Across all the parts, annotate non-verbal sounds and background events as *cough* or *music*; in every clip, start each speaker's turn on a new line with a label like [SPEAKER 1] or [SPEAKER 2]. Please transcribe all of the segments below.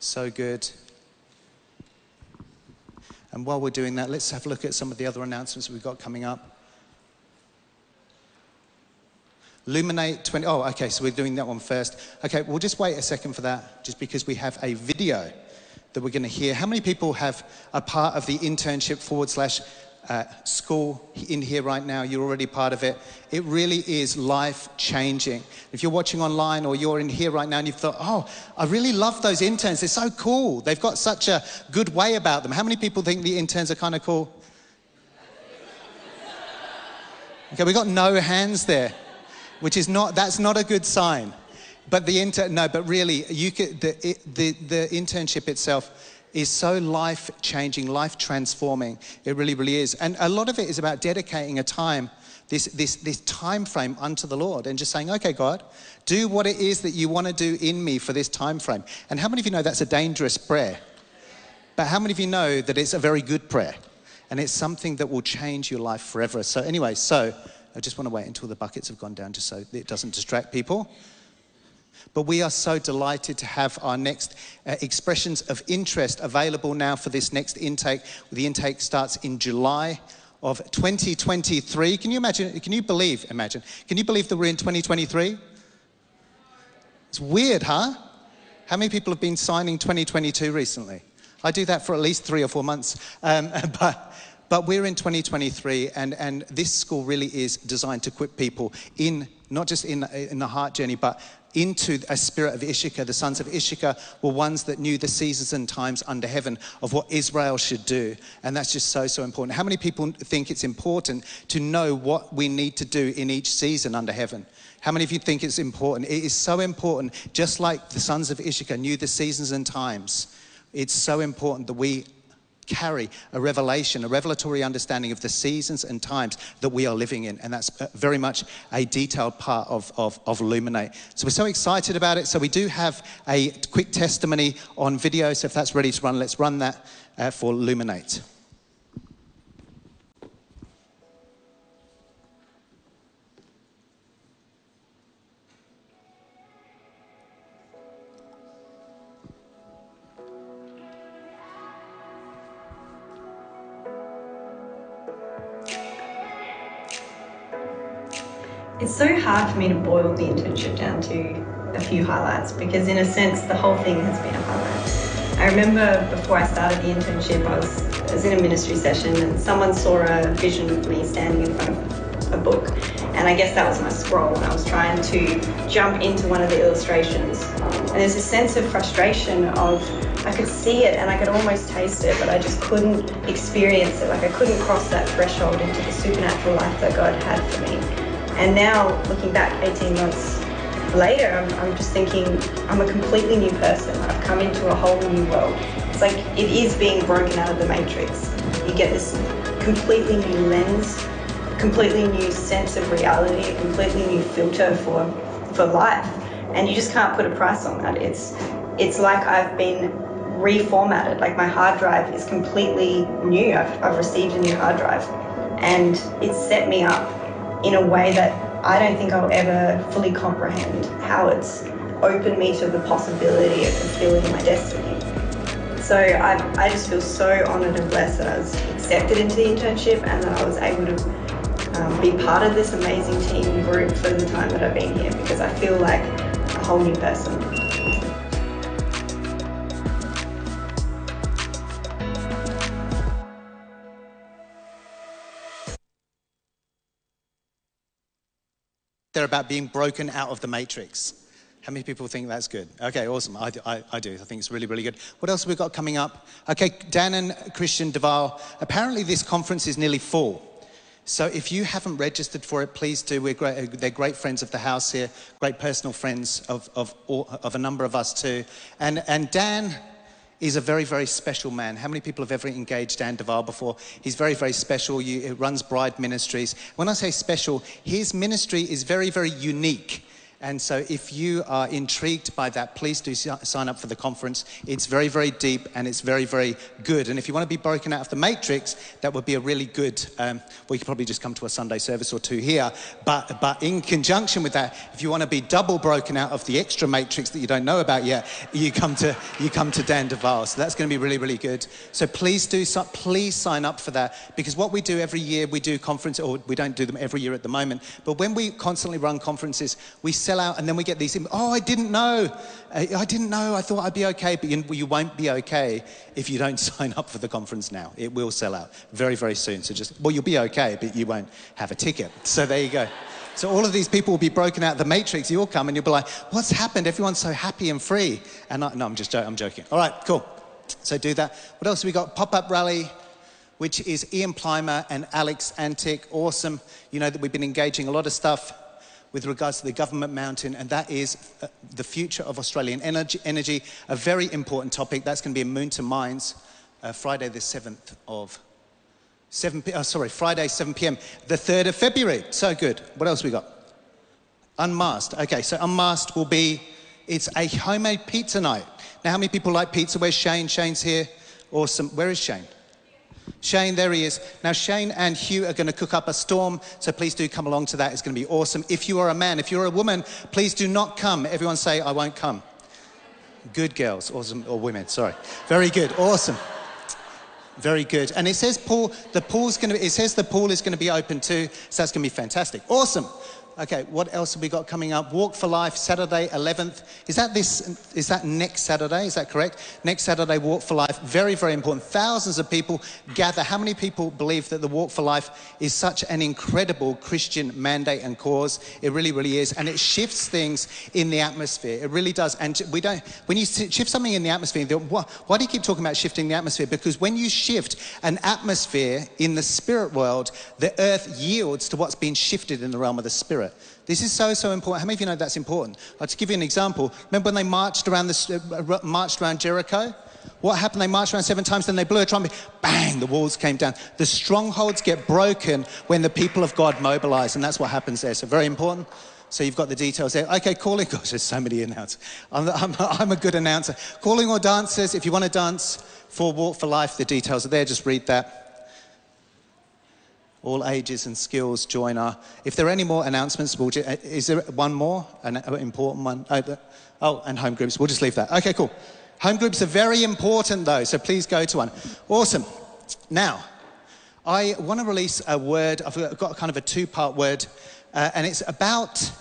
[SPEAKER 1] So good. And while we're doing that, let's have a look at some of the other announcements we've got coming up. Luminate 20. Oh, okay, so we're doing that one first. Okay, we'll just wait a second for that, just because we have a video that we're going to hear. How many people have a part of the internship forward slash school in here right now? You're already part of it. It really is life changing. If you're watching online or you're in here right now and you've thought, oh, I really love those interns. They're so cool. They've got such a good way about them. How many people think the interns are kind of cool? Okay, we got no hands there which is not, that's not a good sign. But the inter, no, but really, you could, the, the, the internship itself is so life changing, life transforming. It really, really is. And a lot of it is about dedicating a time, this, this, this time frame unto the Lord and just saying, okay, God, do what it is that you want to do in me for this time frame. And how many of you know that's a dangerous prayer? But how many of you know that it's a very good prayer? And it's something that will change your life forever. So, anyway, so I just want to wait until the buckets have gone down just so it doesn't distract people. But we are so delighted to have our next uh, expressions of interest available now for this next intake. The intake starts in July of 2023. Can you imagine? Can you believe? Imagine. Can you believe that we're in 2023? It's weird, huh? How many people have been signing 2022 recently? I do that for at least three or four months. Um, *laughs* but but we're in 2023, and, and this school really is designed to equip people in not just in, in the heart journey, but into a spirit of Issachar. The sons of Issachar were ones that knew the seasons and times under heaven of what Israel should do. And that's just so, so important. How many people think it's important to know what we need to do in each season under heaven? How many of you think it's important? It is so important, just like the sons of Issachar knew the seasons and times. It's so important that we carry a revelation, a revelatory understanding of the seasons and times that we are living in. And that's uh, very much a detailed part of, of, of Illuminate. So we're so excited about it. So we do have a quick testimony on video. So if that's ready to run, let's run that uh, for Illuminate.
[SPEAKER 2] So hard for me to boil the internship down to a few highlights because, in a sense, the whole thing has been a highlight. I remember before I started the internship, I was, I was in a ministry session and someone saw a vision of me standing in front of a book. And I guess that was my scroll, and I was trying to jump into one of the illustrations. And there's a sense of frustration of I could see it and I could almost taste it, but I just couldn't experience it. Like I couldn't cross that threshold into the supernatural life that God had for me. And now, looking back 18 months later, I'm, I'm just thinking I'm a completely new person. I've come into a whole new world. It's like it is being broken out of the matrix. You get this completely new lens, completely new sense of reality, a completely new filter for for life, and you just can't put a price on that. It's it's like I've been reformatted. Like my hard drive is completely new. I've, I've received a new hard drive, and it's set me up in a way that I don't think I'll ever fully comprehend how it's opened me to the possibility of fulfilling my destiny. So I, I just feel so honoured and blessed that I was accepted into the internship and that I was able to um, be part of this amazing team group for the time that I've been here because I feel like a whole new person.
[SPEAKER 1] They're about being broken out of the matrix. How many people think that's good? Okay, awesome. I, I, I, do. I think it's really, really good. What else have we got coming up? Okay, Dan and Christian Duval. Apparently, this conference is nearly full. So if you haven't registered for it, please do. We're great, they're great friends of the house here, great personal friends of, of, of a number of us too. And, and Dan is a very, very special man. How many people have ever engaged Dan Duval before? He's very, very special. He runs Bride Ministries. When I say special, his ministry is very, very unique. And so, if you are intrigued by that, please do sign up for the conference. It's very, very deep and it's very, very good. And if you want to be broken out of the matrix, that would be a really good. Um, well, you could probably just come to a Sunday service or two here. But, but in conjunction with that, if you want to be double broken out of the extra matrix that you don't know about yet, you come to you come to Dan Duval. So that's going to be really, really good. So please do please sign up for that because what we do every year, we do conference or we don't do them every year at the moment. But when we constantly run conferences, we sell out, and then we get these, oh, I didn't know. Uh, I didn't know. I thought I'd be okay. But you, you won't be okay if you don't *laughs* sign up for the conference now. It will sell out very, very soon. So just, well, you'll be okay, but you won't have a ticket. So there you go. So all of these people will be broken out of the matrix. You'll come and you'll be like, what's happened? Everyone's so happy and free. And I, no, I'm just joking. I'm joking. All right, cool. So do that. What else we got? Pop up rally which is Ian Plimer and Alex Antic. Awesome. You know that we've been engaging a lot of stuff with regards to the government mountain, and that is uh, the future of Australian energy, energy, a very important topic. That's going to be in Moonta Mines, uh, Friday the 7th of 7 p- oh, sorry, Friday 7 p.m. the 3rd of February. So good. What else we got? Unmasked. Okay, so unmasked will be it's a homemade pizza night. Now, how many people like pizza? Where's Shane? Shane's here. Awesome. Where is Shane? Shane, there he is. Now, Shane and Hugh are going to cook up a storm, so please do come along to that. It's going to be awesome. If you are a man, if you're a woman, please do not come. Everyone say, I won't come. Good girls, awesome, or women, sorry. Very good, awesome. Very good. And it says pool, the pool's going to, it says the pool is going to be open too, so that's going to be fantastic. Awesome. Okay, what else have we got coming up? Walk for Life, Saturday 11th. Is that this? Is that next Saturday? Is that correct? Next Saturday, Walk for Life. Very, very important. Thousands of people gather. How many people believe that the Walk for Life is such an incredible Christian mandate and cause? It really, really is, and it shifts things in the atmosphere. It really does. And we don't. When you shift something in the atmosphere, why, why do you keep talking about shifting the atmosphere? Because when you shift an atmosphere in the spirit world, the earth yields to what's been shifted in the realm of the spirit. This is so, so important. How many of you know that's important? I'll just give you an example. Remember when they marched around, the, uh, marched around Jericho? What happened? They marched around seven times, then they blew a trumpet. Bang, the walls came down. The strongholds get broken when the people of God mobilize, and that's what happens there. So, very important. So, you've got the details there. Okay, calling. *laughs* Gosh, there's so many announcers. I'm, I'm, I'm a good announcer. Calling all dancers. If you want to dance for Walk for Life, the details are there. Just read that all ages and skills join our. If there are any more announcements, we'll just, uh, is there one more, an important one? Oh, oh, and home groups. We'll just leave that. Okay, cool. Home groups are very important though, so please go to one. Awesome. Now, I want to release a word. I've got kind of a two part word, uh, and it's about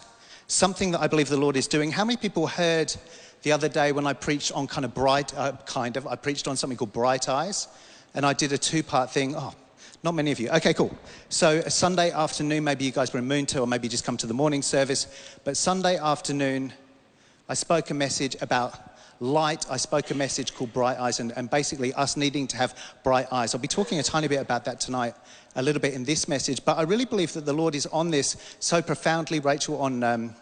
[SPEAKER 1] something that I believe the Lord is doing. How many people heard the other day when I preached on kind of bright, uh, kind of, I preached on something called bright eyes, and I did a two part thing. Oh, not many of you. Okay, cool. So, Sunday afternoon, maybe you guys were in Moon Moonta, or maybe just come to the morning service. But Sunday afternoon, I spoke a message about light. I spoke a message called Bright Eyes, and, and basically us needing to have bright eyes. I'll be talking a tiny bit about that tonight, a little bit in this message. But I really believe that the Lord is on this so profoundly. Rachel on um,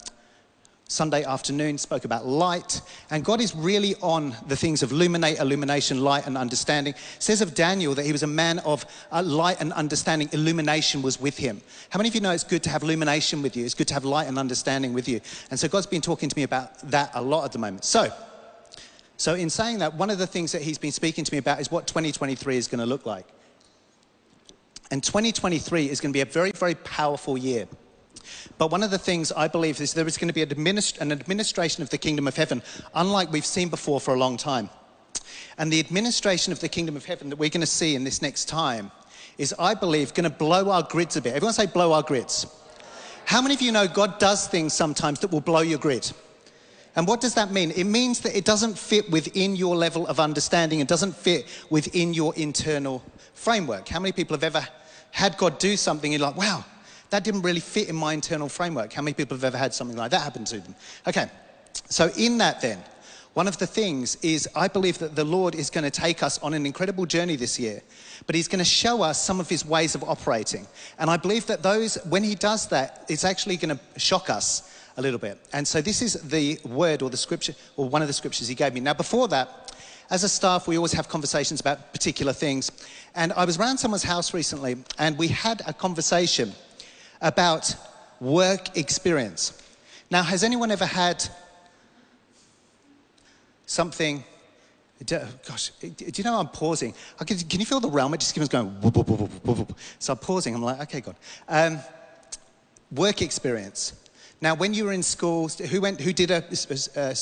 [SPEAKER 1] Sunday afternoon spoke about light, and God is really on the things of illuminate, illumination, light, and understanding. It says of Daniel that he was a man of uh, light and understanding. Illumination was with him. How many of you know it's good to have illumination with you? It's good to have light and understanding with you. And so God's been talking to me about that a lot at the moment. So, so in saying that, one of the things that He's been speaking to me about is what 2023 is going to look like. And 2023 is going to be a very, very powerful year. But one of the things I believe is there is going to be an, administ- an administration of the kingdom of heaven, unlike we've seen before for a long time. And the administration of the kingdom of heaven that we're going to see in this next time is, I believe, going to blow our grids a bit. Everyone say, blow our grids. How many of you know God does things sometimes that will blow your grid? And what does that mean? It means that it doesn't fit within your level of understanding, it doesn't fit within your internal framework. How many people have ever had God do something and you're like, wow, that didn't really fit in my internal framework. How many people have ever had something like that happen to them? Okay, so in that then, one of the things is I believe that the Lord is going to take us on an incredible journey this year, but He's going to show us some of His ways of operating. And I believe that those, when He does that, it's actually going to shock us a little bit. And so this is the word or the scripture, or one of the scriptures He gave me. Now, before that, as a staff, we always have conversations about particular things. And I was around someone's house recently, and we had a conversation about work experience. Now, has anyone ever had something? Gosh, do you know I'm pausing? Can, you feel the realm? It just keeps going. Whoop, whoop, whoop, so I'm pausing. I'm like, okay, God. Um, work experience. Now, when you were in school, who went? Who did a, a, a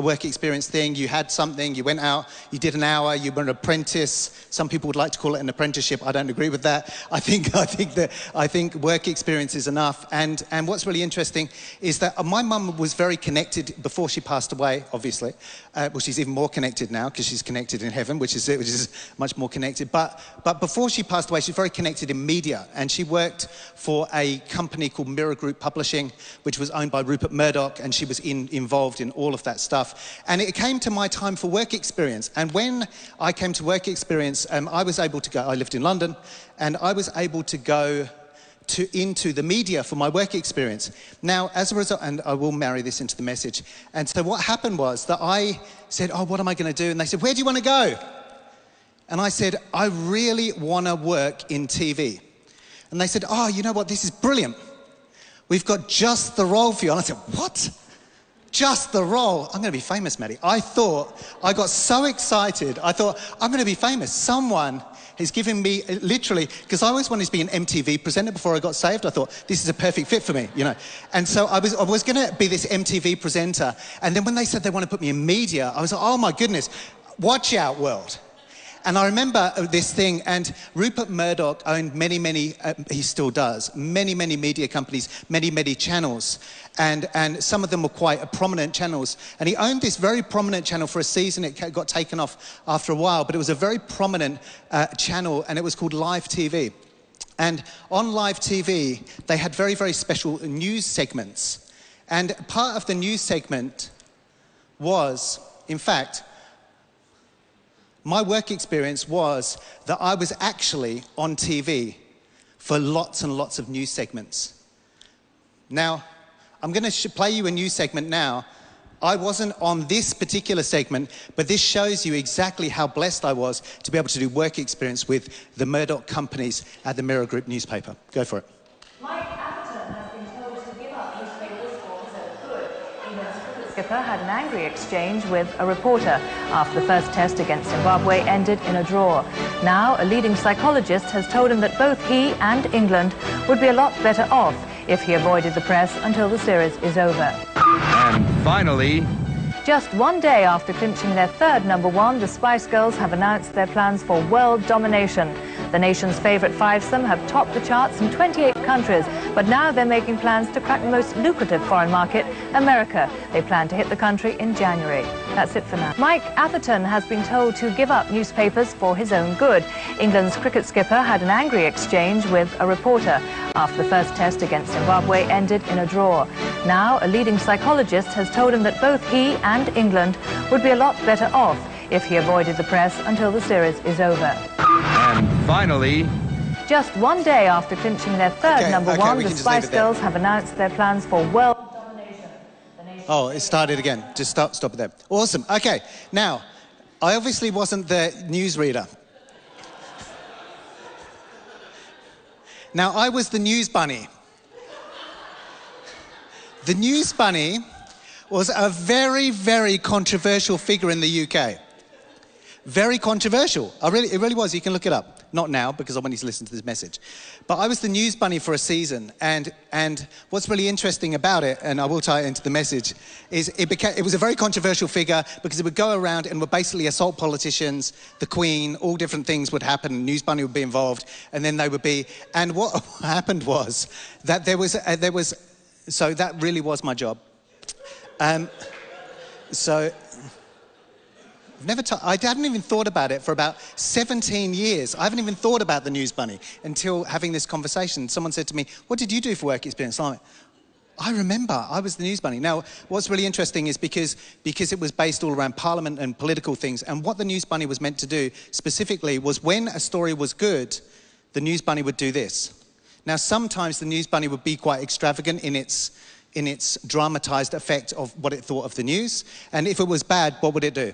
[SPEAKER 1] work experience thing. You had something, you went out, you did an hour, you were an apprentice. Some people would like to call it an apprenticeship. I don't agree with that. *laughs* I think, I think that I think work experience is enough. And, and what's really interesting is that my mum was very connected before she passed away, obviously. Uh, well, she's even more connected now because she's connected in heaven, which is, which is much more connected. But, but before she passed away, she's very connected in media. And she worked for a company called Mirror Group Publishing, which was owned by Rupert Murdoch. And she was in, involved in all of that stuff. And it came to my time for work experience. And when I came to work experience, um, I was able to go, I lived in London, and I was able to go to, into the media for my work experience. Now, as a result, and I will marry this into the message. And so what happened was that I said, Oh, what am I going to do? And they said, Where do you want to go? And I said, I really want to work in TV. And they said, Oh, you know what? This is brilliant. We've got just the role for you. And I said, What? Just the role. I'm going to be famous, Maddie. I thought, I got so excited. I thought, I'm going to be famous. Someone has given me literally, because I always wanted to be an MTV presenter before I got saved. I thought, this is a perfect fit for me, you know. And so I was, I was going to be this MTV presenter. And then when they said they want to put me in media, I was like, oh my goodness, watch out, world. And I remember this thing, and Rupert Murdoch owned many, many, uh, he still does, many, many media companies, many, many channels. And, and some of them were quite prominent channels. And he owned this very prominent channel for a season. It got taken off after a while, but it was a very prominent uh, channel, and it was called Live TV. And on Live TV, they had very, very special news segments. And part of the news segment was, in fact, my work experience was that I was actually on TV for lots and lots of news segments. Now, I'm going to play you a news segment now. I wasn't on this particular segment, but this shows you exactly how blessed I was to be able to do work experience with the Murdoch companies at the Mirror Group newspaper. Go for it.
[SPEAKER 3] Skipper had an angry exchange with a reporter after the first test against Zimbabwe ended in a draw. Now, a leading psychologist has told him that both he and England would be a lot better off if he avoided the press until the series is over.
[SPEAKER 4] And finally...
[SPEAKER 3] Just one day after clinching their third number one, the Spice Girls have announced their plans for world domination. The nation's favourite fivesome have topped the charts in 28 countries, but now they're making plans to crack the most lucrative foreign market, America. They plan to hit the country in January. That's it for now. Mike Atherton has been told to give up newspapers for his own good. England's cricket skipper had an angry exchange with a reporter after the first test against Zimbabwe ended in a draw. Now, a leading psychologist has told him that both he and England would be a lot better off if he avoided the press until the series is over.
[SPEAKER 4] And finally...
[SPEAKER 3] Just one day after clinching their third okay, number okay, one, the Spice Girls have announced their plans for world domination.
[SPEAKER 1] Oh, it started again. Just stop, stop it there. Awesome. Okay, now, I obviously wasn't the newsreader. now, I was the news bunny. The news bunny was a very, very controversial figure in the UK. Very controversial. I really, it really was. You can look it up. Not now, because I want you to listen to this message. But I was the news bunny for a season. And, and what's really interesting about it, and I will tie it into the message, is it, became, it was a very controversial figure because it would go around and would basically assault politicians, the Queen, all different things would happen. News bunny would be involved. And then they would be. And what *laughs* happened was that there was, uh, there was so that really was my job. Um, so I've never hadn't even thought about it for about 17 years. I haven't even thought about the news bunny until having this conversation. Someone said to me, What did you do for work experience? I'm like, I remember I was the news bunny. Now, what's really interesting is because, because it was based all around parliament and political things, and what the news bunny was meant to do specifically was when a story was good, the news bunny would do this. Now, sometimes the news bunny would be quite extravagant in its, in its dramatized effect of what it thought of the news, and if it was bad, what would it do?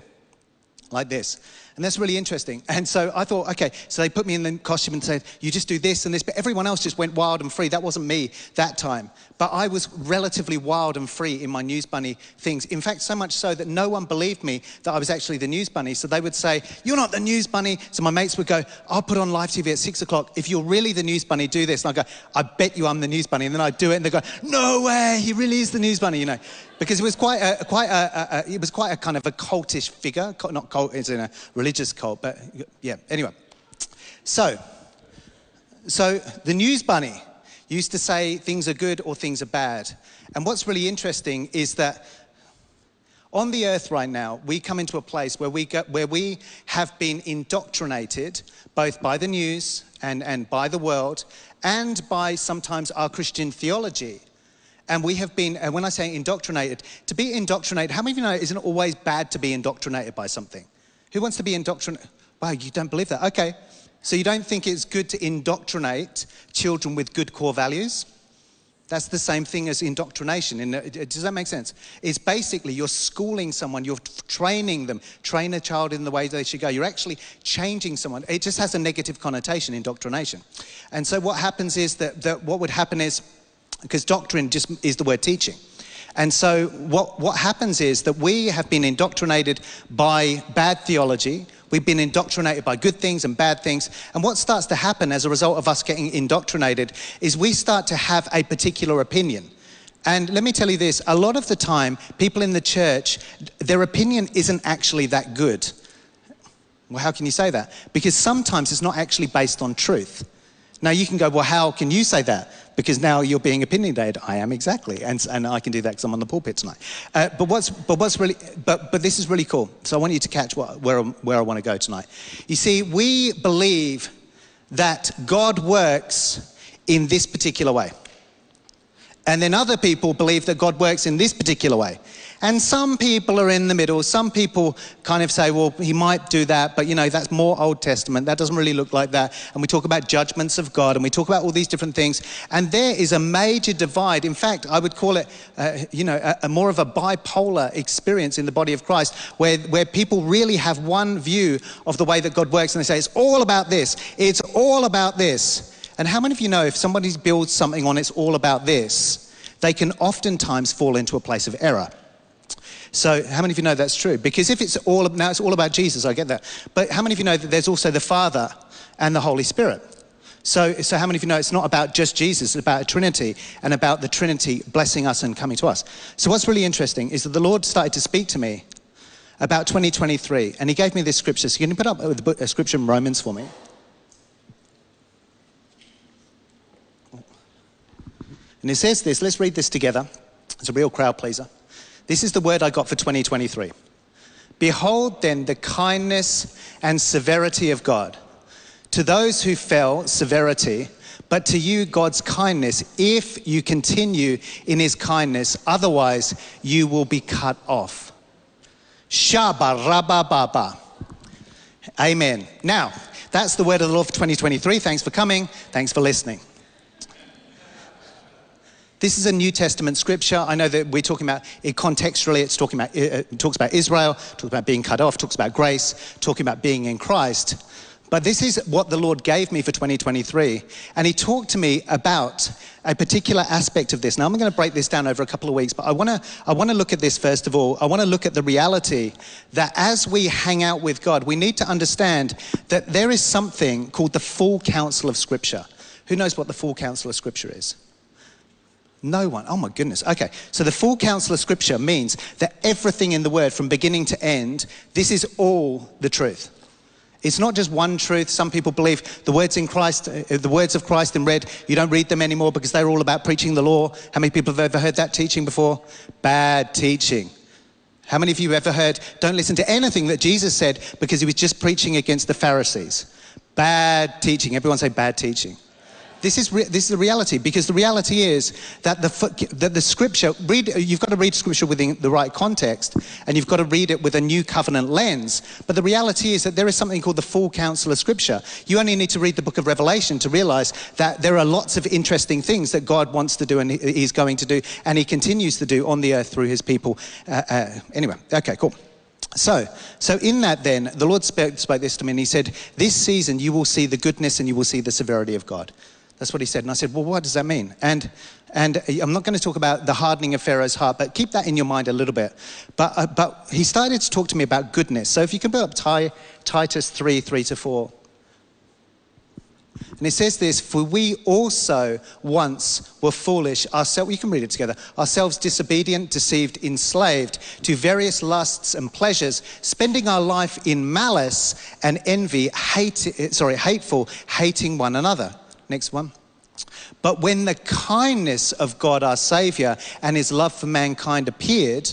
[SPEAKER 1] Like this. And that's really interesting. And so I thought, okay, so they put me in the costume and said, you just do this and this, but everyone else just went wild and free. That wasn't me that time. But I was relatively wild and free in my News Bunny things. In fact, so much so that no one believed me that I was actually the News Bunny. So they would say, You're not the News Bunny. So my mates would go, I'll put on live TV at six o'clock. If you're really the News Bunny, do this. And I go, I bet you I'm the News Bunny. And then I'd do it and they go, No way, he really is the News Bunny, you know. Because it was quite a, quite a, a, a it was quite a kind of a cultish figure. Not cult, it's in a religious cult, but yeah, anyway. So, so the News Bunny used to say things are good or things are bad. And what's really interesting is that on the earth right now, we come into a place where we, go, where we have been indoctrinated both by the news and, and by the world and by sometimes our Christian theology. And we have been, and when I say indoctrinated, to be indoctrinated, how many of you know it isn't always bad to be indoctrinated by something? Who wants to be indoctrinated? Wow, you don't believe that? Okay. So you don't think it's good to indoctrinate children with good core values? That's the same thing as indoctrination. Does that make sense? It's basically you're schooling someone, you're training them, train a child in the way they should go. You're actually changing someone. It just has a negative connotation, indoctrination. And so what happens is that, that what would happen is, because doctrine just is the word teaching. And so what, what happens is that we have been indoctrinated by bad theology, We've been indoctrinated by good things and bad things. And what starts to happen as a result of us getting indoctrinated is we start to have a particular opinion. And let me tell you this a lot of the time, people in the church, their opinion isn't actually that good. Well, how can you say that? Because sometimes it's not actually based on truth. Now you can go, well, how can you say that? Because now you're being opinionated. I am exactly, and, and I can do that because I'm on the pulpit tonight. Uh, but what's but what's really but but this is really cool. So I want you to catch what, where where I want to go tonight. You see, we believe that God works in this particular way, and then other people believe that God works in this particular way. And some people are in the middle. Some people kind of say, well, he might do that, but you know, that's more Old Testament. That doesn't really look like that. And we talk about judgments of God and we talk about all these different things. And there is a major divide. In fact, I would call it, uh, you know, a, a more of a bipolar experience in the body of Christ where, where people really have one view of the way that God works and they say, it's all about this. It's all about this. And how many of you know if somebody builds something on it's all about this, they can oftentimes fall into a place of error. So, how many of you know that's true? Because if it's all now, it's all about Jesus. I get that. But how many of you know that there's also the Father and the Holy Spirit? So, so how many of you know it's not about just Jesus, it's about a Trinity and about the Trinity blessing us and coming to us? So, what's really interesting is that the Lord started to speak to me about 2023, and He gave me this scripture. So, can you put up a scripture in Romans for me? And it says this, let's read this together. It's a real crowd pleaser. This is the word I got for 2023. Behold then the kindness and severity of God. To those who fell, severity, but to you, God's kindness, if you continue in his kindness, otherwise you will be cut off. Shaba. Amen. Now, that's the word of the Lord for 2023. Thanks for coming. Thanks for listening. This is a New Testament scripture. I know that we're talking about it contextually. It's talking about it talks about Israel, talks about being cut off, talks about grace, talking about being in Christ. But this is what the Lord gave me for 2023. And He talked to me about a particular aspect of this. Now, I'm going to break this down over a couple of weeks, but I want to I want to look at this first of all. I want to look at the reality that as we hang out with God, we need to understand that there is something called the full counsel of Scripture. Who knows what the full counsel of Scripture is? No one. Oh my goodness. Okay. So the full counsel of scripture means that everything in the word from beginning to end, this is all the truth. It's not just one truth. Some people believe the words in Christ, uh, the words of Christ in red, you don't read them anymore because they're all about preaching the law. How many people have ever heard that teaching before? Bad teaching. How many of you have ever heard, don't listen to anything that Jesus said because he was just preaching against the Pharisees? Bad teaching. Everyone say bad teaching. This is, this is the reality because the reality is that the, that the scripture, read, you've got to read scripture within the right context and you've got to read it with a new covenant lens. But the reality is that there is something called the full counsel of scripture. You only need to read the book of Revelation to realize that there are lots of interesting things that God wants to do and He's going to do and He continues to do on the earth through His people. Uh, uh, anyway, okay, cool. So, so in that, then the Lord spoke, spoke this to me, and He said, "This season you will see the goodness and you will see the severity of God." That's what He said, and I said, "Well, what does that mean?" And and I'm not going to talk about the hardening of Pharaoh's heart, but keep that in your mind a little bit. But uh, but He started to talk to me about goodness. So if you can put up Ty, Titus three three to four. And it says this For we also once were foolish, ourselves, you can read it together, ourselves disobedient, deceived, enslaved to various lusts and pleasures, spending our life in malice and envy, hate, sorry, hateful, hating one another. Next one. But when the kindness of God our Savior and his love for mankind appeared,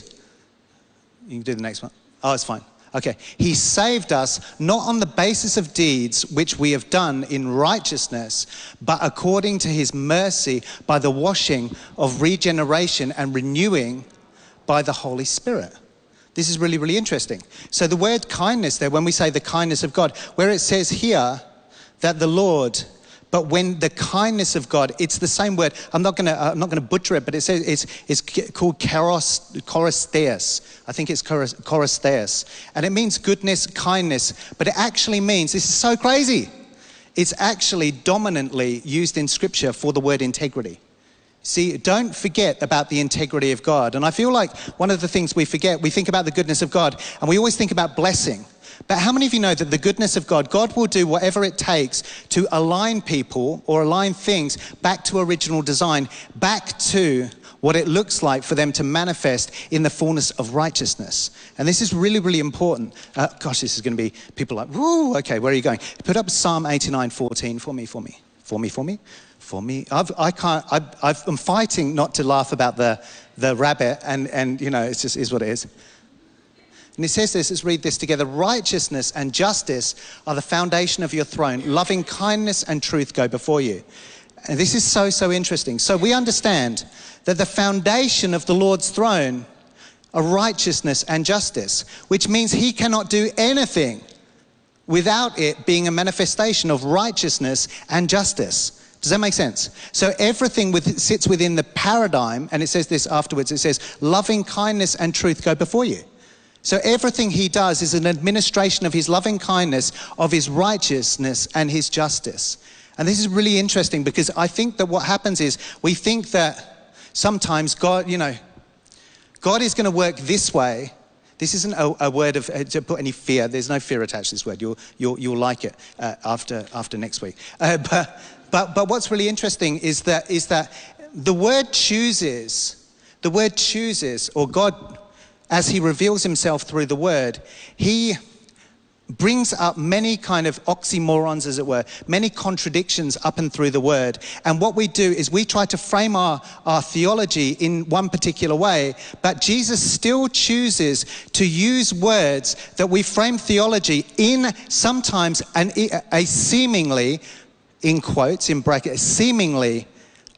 [SPEAKER 1] you can do the next one. Oh, it's fine. Okay. He saved us not on the basis of deeds which we have done in righteousness, but according to his mercy by the washing of regeneration and renewing by the Holy Spirit. This is really, really interesting. So, the word kindness there, when we say the kindness of God, where it says here that the Lord but when the kindness of God, it's the same word. I'm not going to I'm not going to butcher it, but it says it's, it's called karos, choristeus. I think it's choristeus. And it means goodness, kindness, but it actually means, this is so crazy. It's actually dominantly used in scripture for the word integrity. See, don't forget about the integrity of God. And I feel like one of the things we forget, we think about the goodness of God, and we always think about blessing. But how many of you know that the goodness of God, God will do whatever it takes to align people or align things back to original design, back to what it looks like for them to manifest in the fullness of righteousness. And this is really, really important. Uh, gosh, this is going to be people like, whoo, okay, where are you going? Put up Psalm 89 14 for me, for me, for me, for me, for me. I've, I can't, I, am fighting not to laugh about the, the rabbit, and, and, you know, it just is what it is. And he says this, let's read this together. Righteousness and justice are the foundation of your throne. Loving kindness and truth go before you. And this is so, so interesting. So we understand that the foundation of the Lord's throne are righteousness and justice, which means he cannot do anything without it being a manifestation of righteousness and justice. Does that make sense? So everything with, sits within the paradigm, and it says this afterwards it says, loving kindness and truth go before you. So everything he does is an administration of his loving kindness, of his righteousness, and his justice. And this is really interesting because I think that what happens is we think that sometimes God, you know, God is going to work this way. This isn't a, a word of uh, to put any fear. There's no fear attached to this word. You'll, you'll, you'll like it uh, after, after next week. Uh, *laughs* but, but, but what's really interesting is that, is that the word chooses, the word chooses, or God as he reveals himself through the word, he brings up many kind of oxymorons, as it were, many contradictions up and through the word. And what we do is we try to frame our, our theology in one particular way, but Jesus still chooses to use words that we frame theology in sometimes an, a seemingly, in quotes, in brackets, seemingly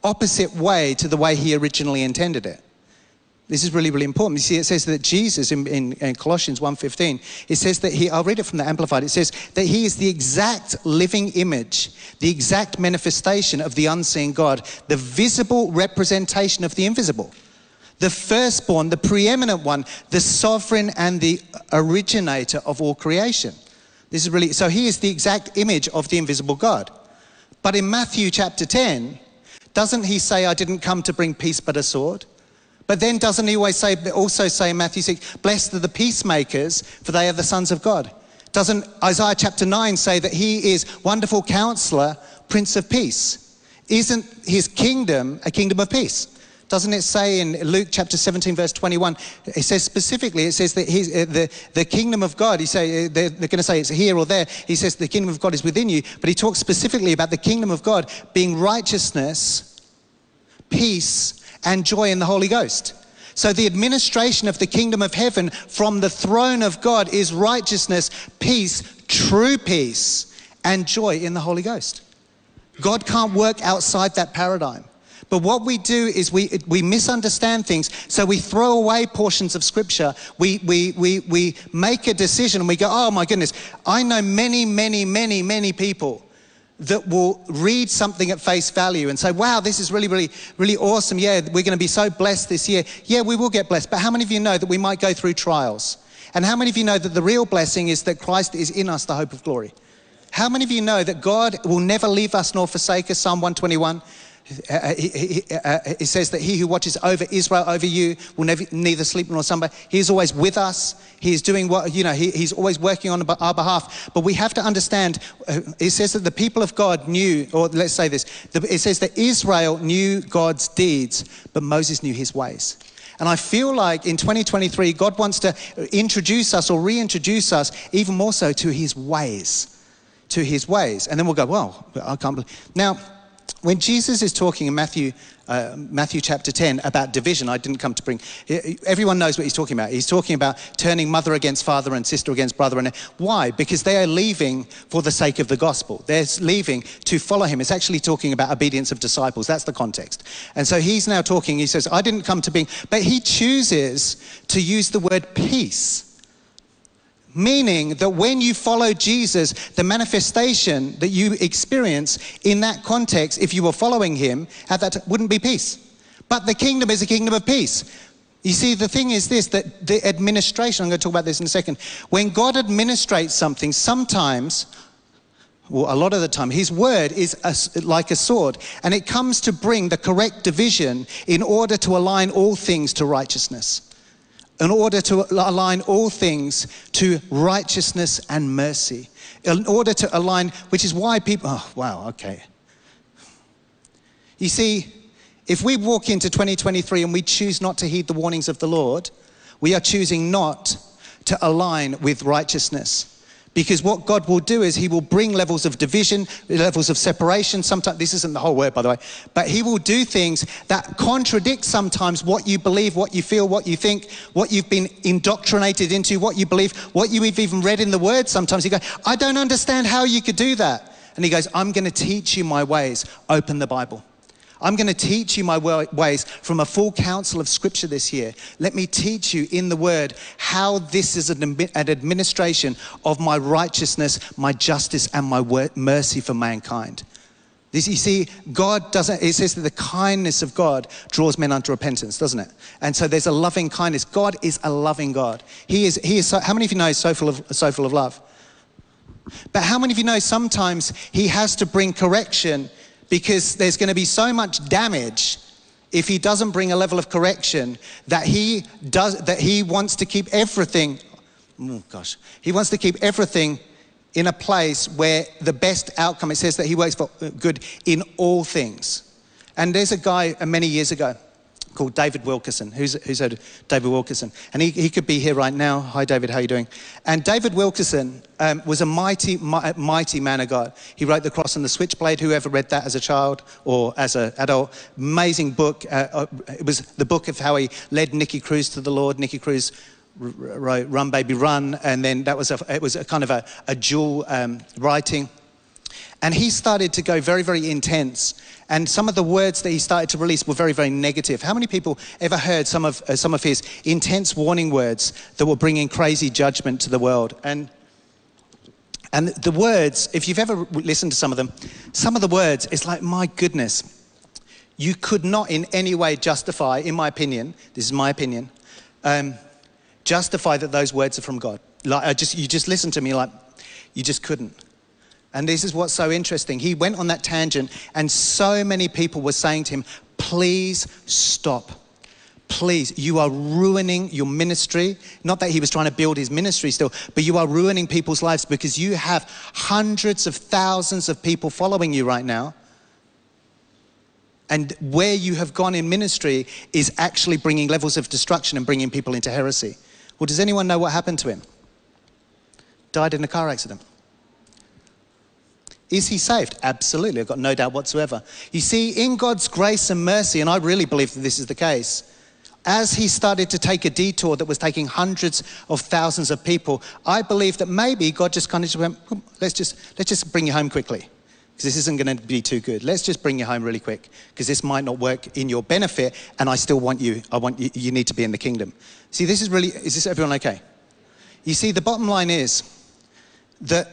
[SPEAKER 1] opposite way to the way he originally intended it. This is really, really important. You see, it says that Jesus in, in, in Colossians 1.15, it says that he, I'll read it from the Amplified, it says that he is the exact living image, the exact manifestation of the unseen God, the visible representation of the invisible, the firstborn, the preeminent one, the sovereign and the originator of all creation. This is really, so he is the exact image of the invisible God. But in Matthew chapter 10, doesn't he say, I didn't come to bring peace but a sword? But then doesn't he always say, also say in Matthew 6, blessed are the peacemakers, for they are the sons of God? Doesn't Isaiah chapter 9 say that he is wonderful counselor, prince of peace? Isn't his kingdom a kingdom of peace? Doesn't it say in Luke chapter 17, verse 21? It says specifically, it says that he's, uh, the, the kingdom of God, he say, uh, they're, they're going to say it's here or there. He says the kingdom of God is within you, but he talks specifically about the kingdom of God being righteousness, peace, and joy in the Holy Ghost. So, the administration of the kingdom of heaven from the throne of God is righteousness, peace, true peace, and joy in the Holy Ghost. God can't work outside that paradigm. But what we do is we, we misunderstand things. So we throw away portions of scripture. We, we, we, we make a decision and we go, oh my goodness, I know many, many, many, many people that will read something at face value and say, wow, this is really, really, really awesome. Yeah, we're going to be so blessed this year. Yeah, we will get blessed. But how many of you know that we might go through trials? And how many of you know that the real blessing is that Christ is in us, the hope of glory? How many of you know that God will never leave us nor forsake us? Psalm 121. Uh, he, he, uh, it says that he who watches over Israel, over you, will never, neither sleep nor slumber. He is always with us. He is doing what, you know, he, he's always working on our behalf. But we have to understand, uh, it says that the people of God knew, or let's say this, it says that Israel knew God's deeds, but Moses knew his ways. And I feel like in 2023, God wants to introduce us or reintroduce us even more so to his ways. To his ways. And then we'll go, well, I can't believe. Now, when Jesus is talking in Matthew, uh, Matthew chapter 10 about division, I didn't come to bring, everyone knows what he's talking about. He's talking about turning mother against father and sister against brother. And why? Because they are leaving for the sake of the gospel. They're leaving to follow him. It's actually talking about obedience of disciples. That's the context. And so he's now talking, he says, I didn't come to bring, but he chooses to use the word peace Meaning that when you follow Jesus, the manifestation that you experience in that context, if you were following him, at that wouldn't be peace. But the kingdom is a kingdom of peace. You see, the thing is this that the administration, I'm going to talk about this in a second. When God administrates something, sometimes, well, a lot of the time, his word is a, like a sword, and it comes to bring the correct division in order to align all things to righteousness in order to align all things to righteousness and mercy. In order to align, which is why people, oh, wow, okay. You see, if we walk into 2023 and we choose not to heed the warnings of the Lord, we are choosing not to align with righteousness. Because what God will do is He will bring levels of division, levels of separation. Sometimes, this isn't the whole word, by the way, but He will do things that contradict sometimes what you believe, what you feel, what you think, what you've been indoctrinated into, what you believe, what you've even read in the Word. Sometimes you go, I don't understand how you could do that. And He goes, I'm going to teach you my ways. Open the Bible. I'm going to teach you my ways from a full counsel of scripture this year. Let me teach you in the word how this is an administration of my righteousness, my justice, and my mercy for mankind. You see, God doesn't, it says that the kindness of God draws men unto repentance, doesn't it? And so there's a loving kindness. God is a loving God. He is, he is so, how many of you know so full of, so full of love? But how many of you know sometimes he has to bring correction because there's going to be so much damage if he doesn't bring a level of correction that he does that he wants to keep everything oh gosh he wants to keep everything in a place where the best outcome it says that he works for good in all things. And there's a guy uh, many years ago called David Wilkerson. Who's, who's heard David Wilkerson? And he, he could be here right now. Hi, David, how are you doing? And David Wilkerson um, was a mighty, mighty man of God. He wrote The Cross and the Switchblade. Whoever read that as a child or as an adult, amazing book. Uh, uh, it was the book of how he led Nicky Cruz to the Lord. Nicky Cruz wrote Run Baby Run, and then that was a, it was a kind of a, a dual um, writing. And he started to go very, very intense. And some of the words that he started to release were very, very negative. How many people ever heard some of, uh, some of his intense warning words that were bringing crazy judgment to the world? And, and the words, if you've ever listened to some of them, some of the words, it's like, my goodness, you could not in any way justify, in my opinion, this is my opinion, um, justify that those words are from God. Like, I just, you just listen to me like, you just couldn't. And this is what's so interesting. He went on that tangent, and so many people were saying to him, Please stop. Please, you are ruining your ministry. Not that he was trying to build his ministry still, but you are ruining people's lives because you have hundreds of thousands of people following you right now. And where you have gone in ministry is actually bringing levels of destruction and bringing people into heresy. Well, does anyone know what happened to him? Died in a car accident. Is he saved? Absolutely. I've got no doubt whatsoever. You see, in God's grace and mercy, and I really believe that this is the case, as he started to take a detour that was taking hundreds of thousands of people, I believe that maybe God just kind of just went, let's just, let's just bring you home quickly. Because this isn't going to be too good. Let's just bring you home really quick. Because this might not work in your benefit, and I still want you, I want you, you need to be in the kingdom. See, this is really, is this everyone okay? You see, the bottom line is that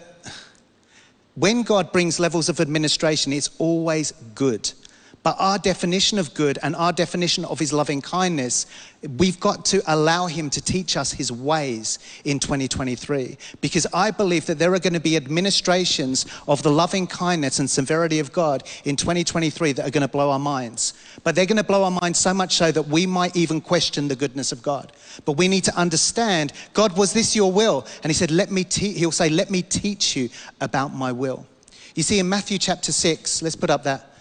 [SPEAKER 1] when God brings levels of administration, it's always good. But our definition of good and our definition of his loving kindness, we've got to allow him to teach us his ways in 2023. Because I believe that there are going to be administrations of the loving kindness and severity of God in 2023 that are going to blow our minds. But they're going to blow our minds so much so that we might even question the goodness of God. But we need to understand God, was this your will? And he said, Let me te-, he'll say, Let me teach you about my will. You see, in Matthew chapter 6, let's put up that.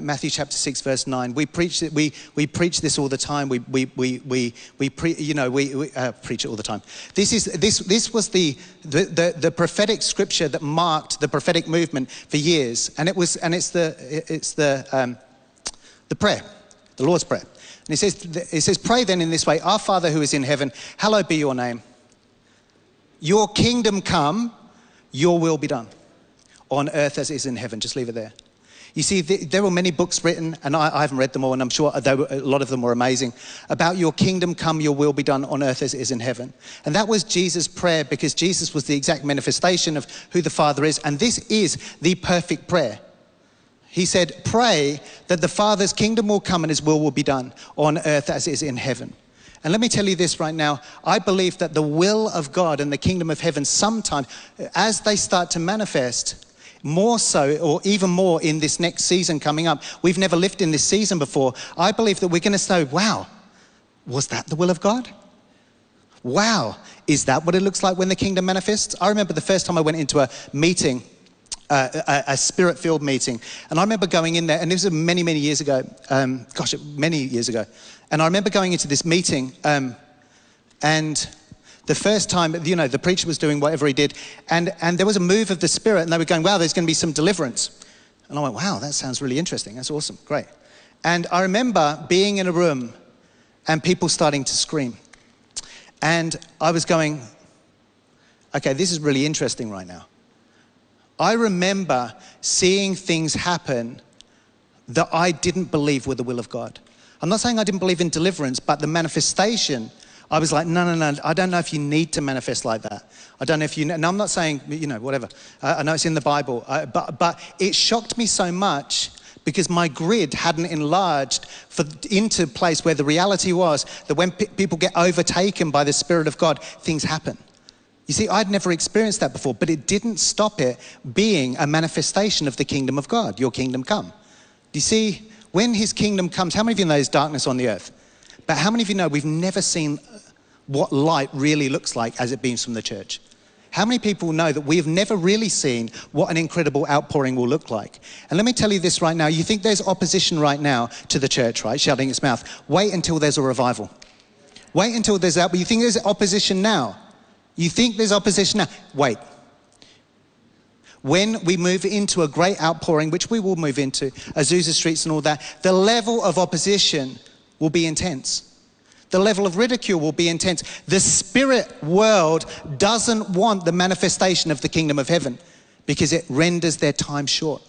[SPEAKER 1] Matthew chapter 6, verse 9. We preach, it, we, we preach this all the time. We, we, we, we, we pre, you know, we, we uh, preach it all the time. This, is, this, this was the, the, the, the, prophetic scripture that marked the prophetic movement for years. And, it was, and it's the, it's the, um, the prayer, the Lord's Prayer. And it says, it says, Pray then in this way Our Father who is in heaven, hallowed be your name. Your kingdom come, your will be done on earth as it is in heaven. Just leave it there. You see, there were many books written, and I, haven't read them all, and I'm sure were, a lot of them were amazing, about your kingdom come, your will be done on earth as it is in heaven. And that was Jesus' prayer because Jesus was the exact manifestation of who the Father is, and this is the perfect prayer. He said, Pray that the Father's kingdom will come and his will will be done on earth as it is in heaven. And let me tell you this right now. I believe that the will of God and the kingdom of heaven, sometime as they start to manifest, more so, or even more in this next season coming up. We've never lived in this season before. I believe that we're going to say, wow, was that the will of God? Wow, is that what it looks like when the kingdom manifests? I remember the first time I went into a meeting. Uh, a, a spirit filled meeting. And I remember going in there, and this was many, many years ago. Um, gosh, many years ago. And I remember going into this meeting, um, and the first time, you know, the preacher was doing whatever he did, and, and there was a move of the Spirit, and they were going, wow, there's going to be some deliverance. And I went, wow, that sounds really interesting. That's awesome. Great. And I remember being in a room and people starting to scream. And I was going, okay, this is really interesting right now. I remember seeing things happen that I didn't believe were the will of God. I'm not saying I didn't believe in deliverance, but the manifestation I was like, no, no, no, I don't know if you need to manifest like that. I don't know if you, and I'm not saying, you know, whatever. I, know it's in the Bible, but, but it shocked me so much because my grid hadn't enlarged for, into place where the reality was that when people get overtaken by the Spirit of God, things happen. You see, I'd never experienced that before, but it didn't stop it being a manifestation of the kingdom of God, your kingdom come. Do you see, when his kingdom comes, how many of you know there's darkness on the earth? But how many of you know we've never seen what light really looks like as it beams from the church? How many people know that we have never really seen what an incredible outpouring will look like? And let me tell you this right now. You think there's opposition right now to the church, right? Shutting its mouth. Wait until there's a revival. Wait until there's that. But you think there's opposition now? You think there's opposition now? Wait. When we move into a great outpouring, which we will move into, Azusa Streets and all that, the level of opposition will be intense. The level of ridicule will be intense. The spirit world doesn't want the manifestation of the kingdom of heaven because it renders their time short.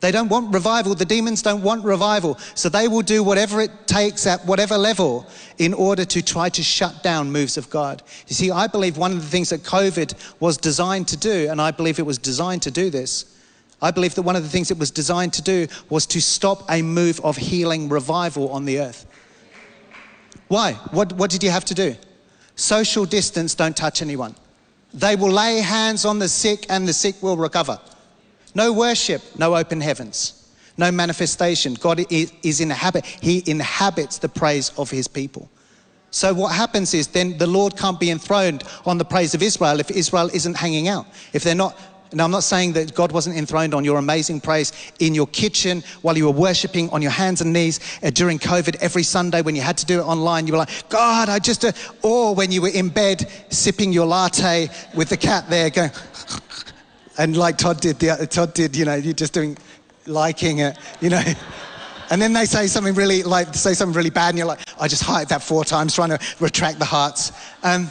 [SPEAKER 1] They don't want revival. The demons don't want revival. So they will do whatever it takes at whatever level in order to try to shut down moves of God. You see, I believe one of the things that COVID was designed to do, and I believe it was designed to do this, I believe that one of the things it was designed to do was to stop a move of healing revival on the earth. Why? What, what did you have to do? Social distance, don't touch anyone. They will lay hands on the sick and the sick will recover. No worship, no open heavens, no manifestation. God is in habit. He inhabits the praise of His people. So what happens is then the Lord can't be enthroned on the praise of Israel if Israel isn't hanging out. If they're not now, I'm not saying that God wasn't enthroned on your amazing praise in your kitchen while you were worshiping on your hands and knees uh, during COVID every Sunday when you had to do it online. You were like, God, I just, uh, or when you were in bed sipping your latte with the cat there going, *laughs* and like Todd did, the, Todd did, you know, you're just doing, liking it, you know. *laughs* And then they say something really, like, say something really bad, and you're like, I just hyped that four times trying to retract the hearts. Um,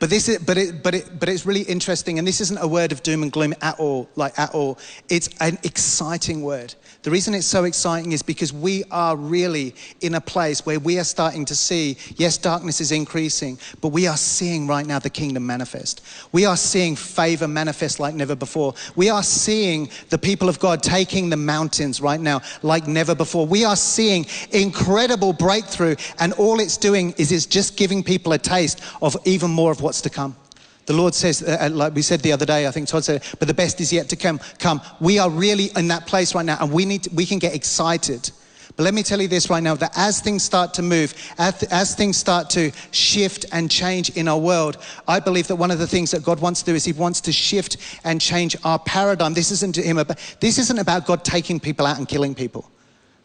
[SPEAKER 1] But this is, but it, but it, but it's really interesting, and this isn't a word of doom and gloom at all, like at all. It's an exciting word. The reason it's so exciting is because we are really in a place where we are starting to see, yes, darkness is increasing, but we are seeing right now the kingdom manifest. We are seeing favor manifest like never before. We are seeing the people of God taking the mountains right now like never before. We are seeing incredible breakthrough, and all it's doing is it's just giving people a taste of even more of what's to come. The Lord says, uh, uh, like we said the other day, I think Todd said, but the best is yet to come. Come. We are really in that place right now, and we need to, we can get excited. But let me tell you this right now that as things start to move, as, as things start to shift and change in our world, I believe that one of the things that God wants to do is He wants to shift and change our paradigm. This isn't him about, this isn't about God taking people out and killing people.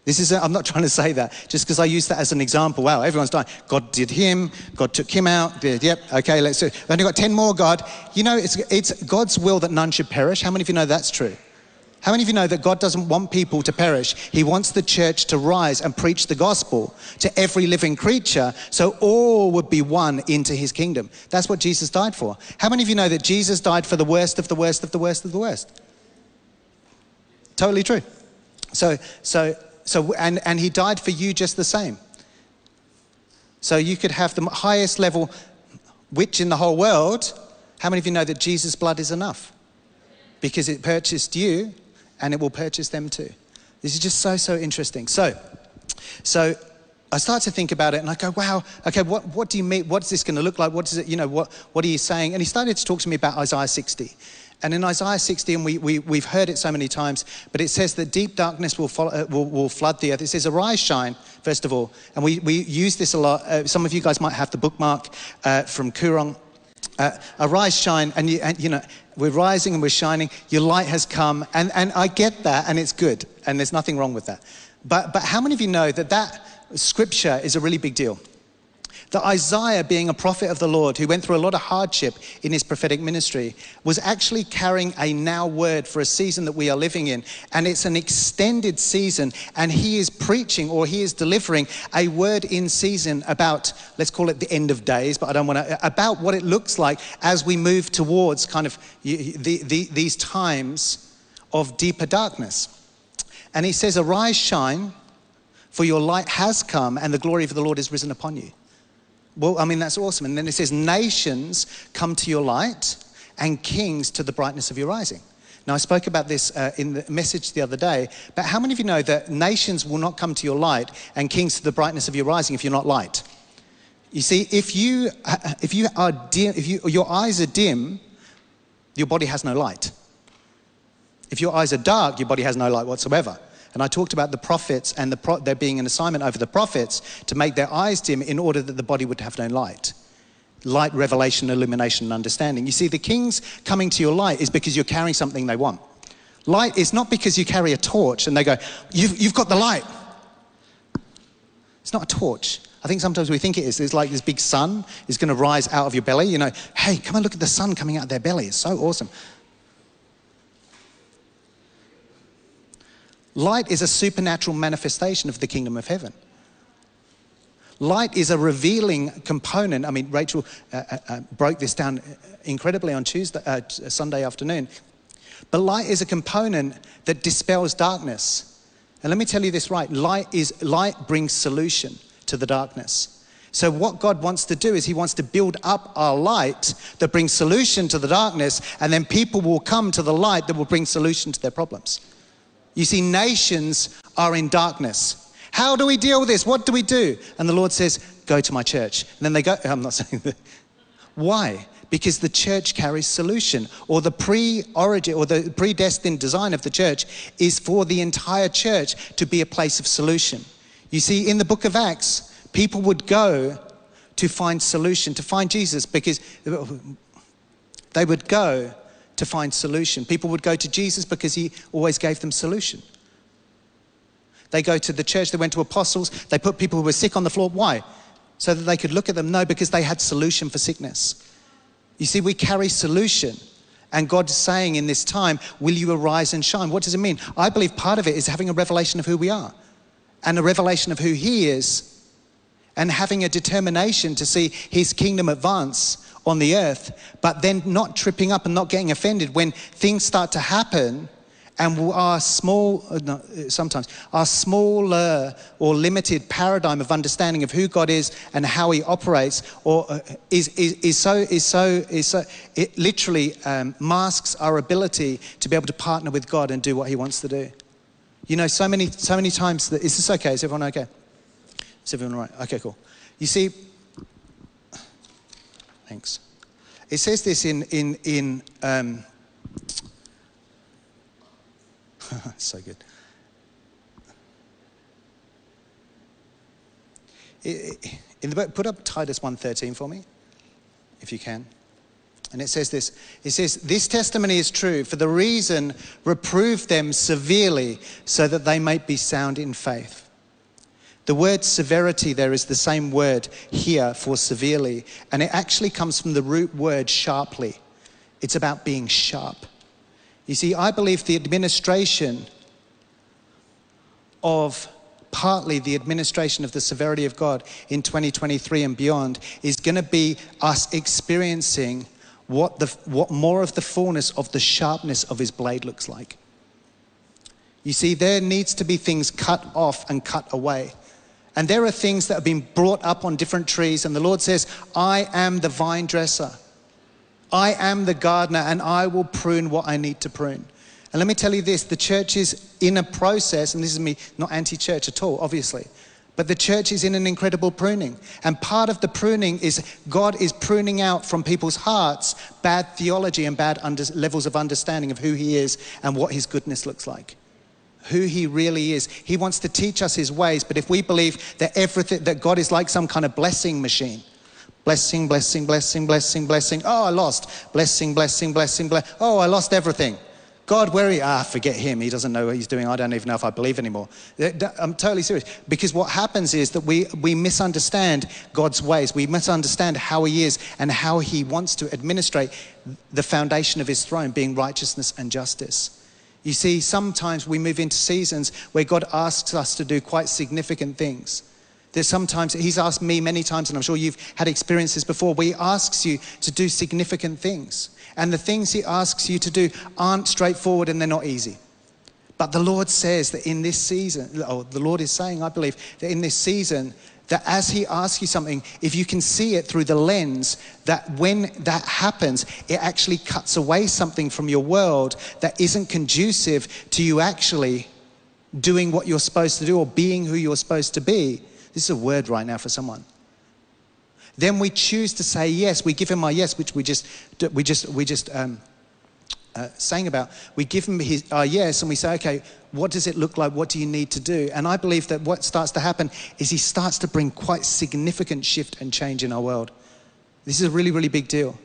[SPEAKER 1] This is, i am not *laughs* trying to say that just because I use that as an example. Wow, everyone's dying. God did him, God took him out. Yep, okay, let's do it. We've only got 10 more, God. You know, it's, it's God's will that none should perish. How many of you know that's true? How many of you know that God doesn't want people to perish? He wants the church to rise and preach the gospel to every living creature so all would be one into his kingdom. That's what Jesus died for. How many of you know that Jesus died for the worst of the worst of the worst of the worst? Totally true. So, so so, and, and he died for you just the same. So you could have the highest level witch in the whole world. How many of you know that Jesus' blood is enough? Because it purchased you and it will purchase them too. This is just so, so interesting. So, so I start to think about it and I go, wow, okay, what, what do you mean? What's this going to look like? What is it, you know, what, what are you saying? And he started to talk to me about Isaiah 60. And in Isaiah 60, and we, we, we've heard it so many times, but it says that deep darkness will, follow, uh, will, will flood the earth. It says, arise, shine, first of all. And we, we use this a lot. Uh, some of you guys might have the bookmark uh, from Koorong. Uh, arise, shine, and you, and you know, we're rising and we're shining. Your light has come. And, and I get that, and it's good, and there's nothing wrong with that. But, but how many of you know that that scripture is a really big deal? That Isaiah, being a prophet of the Lord who went through a lot of hardship in his prophetic ministry, was actually carrying a now word for a season that we are living in. And it's an extended season, and he is preaching or he is delivering a word in season about, let's call it the end of days, but I don't want to, about what it looks like as we move towards kind of the, the, these times of deeper darkness. And he says, Arise, shine, for your light has come, and the glory of the Lord is risen upon you. Well, I mean, that's awesome. And then it says, Nations come to your light, and kings to the brightness of your rising. Now, I spoke about this uh, in the message the other day, but how many of you know that nations will not come to your light and kings to the brightness of your rising if you're not light? You see, if you, uh, if you are dim, if you, your eyes are dim, your body has no light. If your eyes are dark, your body has no light whatsoever. And I talked about the prophets and the pro- there being an assignment over the prophets to make their eyes dim in order that the body would have no light. Light, revelation, illumination, and understanding. You see, the king's coming to your light is because you're carrying something they want. Light is not because you carry a torch and they go, You've, you've got the light. It's not a torch. I think sometimes we think it is. It's like this big sun is going to rise out of your belly. You know, hey, come and look at the sun coming out of their belly. It's so awesome. Light is a supernatural manifestation of the kingdom of heaven. Light is a revealing component. I mean, Rachel uh, uh, uh broke this down incredibly on Tuesday, uh, Sunday afternoon. But light is a component that dispels darkness. And let me tell you this right light, is, light brings solution to the darkness. So, what God wants to do is He wants to build up our light that brings solution to the darkness, and then people will come to the light that will bring solution to their problems. You see, nations are in darkness. How do we deal with this? What do we do? And the Lord says, Go to my church. And then they go, *laughs* I'm not saying that. Why? Because the church carries solution, or the pre origin or the predestined design of the church is for the entire church to be a place of solution. You see, in the book of Acts, people would go to find solution, to find Jesus, because they would go to find solution. People would go to Jesus because he always gave them solution. They go to the church, they went to apostles, they put people who were sick on the floor. Why? So that they could look at them? No, because they had solution for sickness. You see, we carry solution. And God is saying in this time, Will you arise and shine? What does it mean? I believe part of it is having a revelation of who we are and a revelation of who He is and having a determination to see His kingdom advance on the earth, but then not tripping up and not getting offended when things start to happen and our small, uh, no, sometimes, our smaller or limited paradigm of understanding of who God is and how He operates, or uh, is, is, is so, is so, is so, it literally um, masks our ability to be able to partner with God and do what He wants to do. You know, so many, so many times that, is this okay? Is everyone okay? Is everyone right? Okay, cool. You see, thanks. It says this in, in, in, um, *laughs* so good. In the book, put up Titus 1.13 for me, if you can. And it says this it says, This testimony is true. For the reason, reprove them severely so that they might be sound in faith. The word severity there is the same word here for severely, and it actually comes from the root word sharply. It's about being sharp. You see, I believe the administration of partly the administration of the severity of God in 2023 and beyond is going to be us experiencing what, the, what more of the fullness of the sharpness of his blade looks like. You see, there needs to be things cut off and cut away. And there are things that have been brought up on different trees, and the Lord says, I am the vine dresser. I am the gardener, and I will prune what I need to prune. And let me tell you this the church is in a process, and this is me not anti church at all, obviously, but the church is in an incredible pruning. And part of the pruning is God is pruning out from people's hearts bad theology and bad under, levels of understanding of who He is and what His goodness looks like. Who He really is. He wants to teach us His ways, but if we believe that everything, that God is like some kind of blessing machine, blessing, blessing, blessing, blessing, blessing, oh, I lost, blessing, blessing, blessing, blessing, oh, I lost everything God, where are you? Ah, forget him. He doesn't know what he's doing. I don't even know if I believe anymore. I'm totally serious. Because what happens is that we, we misunderstand God's ways. We misunderstand how he is and how he wants to administrate the foundation of his throne, being righteousness and justice. You see, sometimes we move into seasons where God asks us to do quite significant things. There's sometimes, he's asked me many times, and I'm sure you've had experiences before, where he asks you to do significant things. And the things He asks you to do aren't straightforward and they're not easy. But the Lord says that in this season, or the Lord is saying, I believe, that in this season, that as He asks you something, if you can see it through the lens, that when that happens, it actually cuts away something from your world that isn't conducive to you actually doing what you're supposed to do or being who you're supposed to be. This is a word right now for someone. Then we choose to say yes. We give him our yes, which we just, we just, we just um, uh, saying about. We give him his, our yes and we say, okay, what does it look like? What do you need to do? And I believe that what starts to happen is he starts to bring quite significant shift and change in our world. This is a really, really big deal.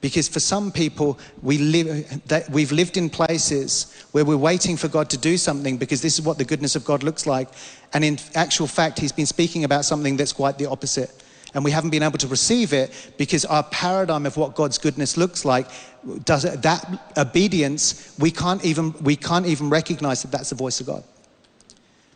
[SPEAKER 1] Because for some people, we live, that we've lived in places where we're waiting for God to do something because this is what the goodness of God looks like. And in actual fact, He's been speaking about something that's quite the opposite and we haven't been able to receive it because our paradigm of what God's goodness looks like does it, that obedience we can't even we can't even recognize that that's the voice of God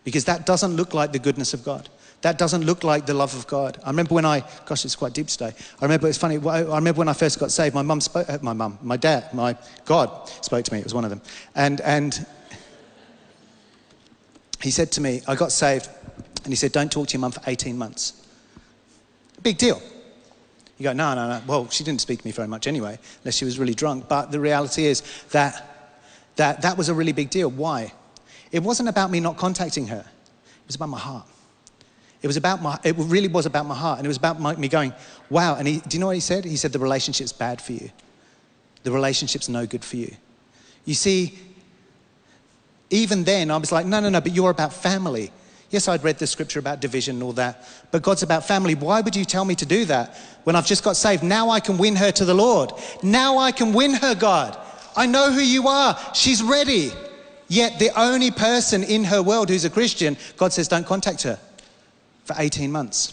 [SPEAKER 1] because that doesn't look like the goodness of God. That doesn't look like the love of God. I remember when I, gosh, it's quite deep today. I remember it's funny. I remember when I first got saved. My mum spoke. Uh, my mum, my dad, my God spoke to me. It was one of them, and and he said to me, I got saved, and he said, "Don't talk to your mum for 18 months." Big deal. You go, no, no, no. Well, she didn't speak to me very much anyway, unless she was really drunk. But the reality is that that, that was a really big deal. Why? It wasn't about me not contacting her, it was about my heart. It was about my, it really was about my heart. And it was about my, me going, wow. And he, do you know what he said? He said, the relationship's bad for you. The relationship's no good for you. You see, even then, I was like, no, no, no, but you're about family. Yes, I'd read the scripture about division and all that, but God's about family. Why would you tell me to do that when I've just got saved? Now I can win her to the Lord. Now I can win her, God. I know who you are. She's ready. Yet the only person in her world who's a Christian, God says, don't contact her for 18 months.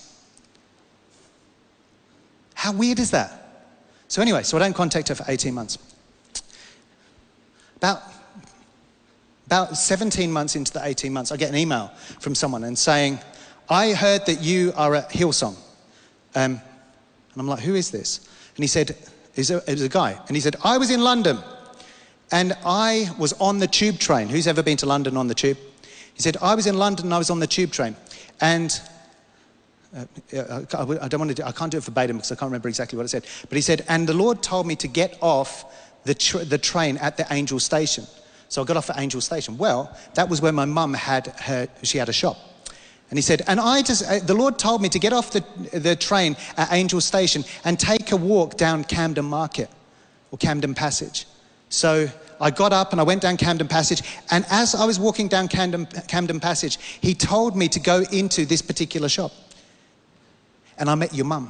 [SPEAKER 1] How weird is that? So, anyway, so I don't contact her for 18 months. About about 17 months into the 18 months, I get an email from someone and saying, I heard that you are at Hillsong. Um, and I'm like, who is this? And he said, it was, a, guy. And he said, I was in London and I was on the tube train. Who's ever been to London on the tube? He said, I was in London and I was on the tube train. And uh, I, I don't want to do, I can't do it verbatim because I can't remember exactly what it said. But he said, and the Lord told me to get off the, tr- the train at the Angel Station. So I got off at Angel Station. Well, that was where my mum had her, she had a shop. And he said, and I just, uh, the Lord told me to get off the, the train at Angel Station and take a walk down Camden Market or Camden Passage. So I got up and I went down Camden Passage. And as I was walking down Camden, Camden Passage, he told me to go into this particular shop. And I met your mum.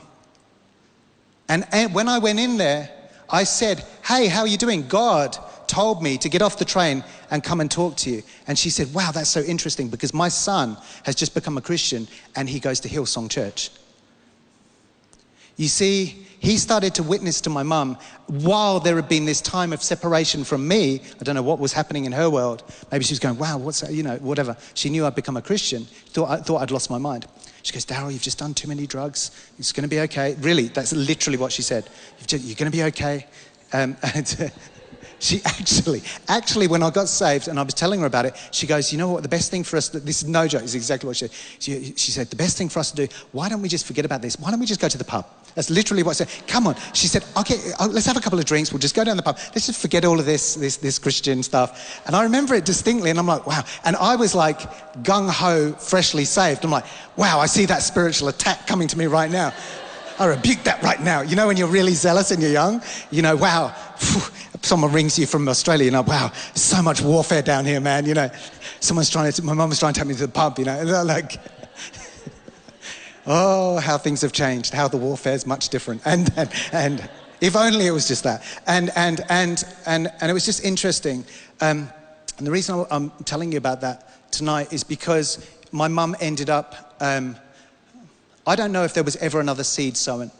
[SPEAKER 1] And, and when I went in there, I said, Hey, how are you doing? God told me to get off the train and come and talk to you. And she said, Wow, that's so interesting because my son has just become a Christian and he goes to Hillsong Church. You see, he started to witness to my mum while there had been this time of separation from me. I don't know what was happening in her world. Maybe she was going, wow, what's that? You know, whatever. She knew I'd become a Christian. Thought, I, thought I'd lost my mind. She goes, Daryl, you've just done too many drugs. It's going to be okay. Really, that's literally what she said. you are going to be okay. Um, *laughs* and she *laughs* actually, actually, when I got saved and I was telling her about it, she goes, You know what? The best thing for us, to, this is no joke, is exactly what she said. She, she said, The best thing for us to do, why don't we just forget about this? Why don't we just go to the pub? That's literally what I said. Come on. She said, Okay, uh, let's have a couple of drinks. We'll just go down the pub. Let's just forget all of this, this, this Christian stuff. And I remember it distinctly, and I'm like, Wow. And I was like gung ho, freshly saved. I'm like, Wow, I see that spiritual attack coming to me right now. I rebuke that right now. You know, when you're really zealous and you're young, you know, wow, someone rings you from Australia, you know, wow, so much warfare down here, man. You know, someone's trying to, my mum was trying to take me to the pub, you know, like, *laughs* oh, how things have changed, how the warfare is much different. *laughs* And, and, and if only it was just that. And, and, and, and, and it was just interesting. Um, and the reason I'm telling you about that tonight is because my mum ended up, um, I don't know if there was ever another seed sown.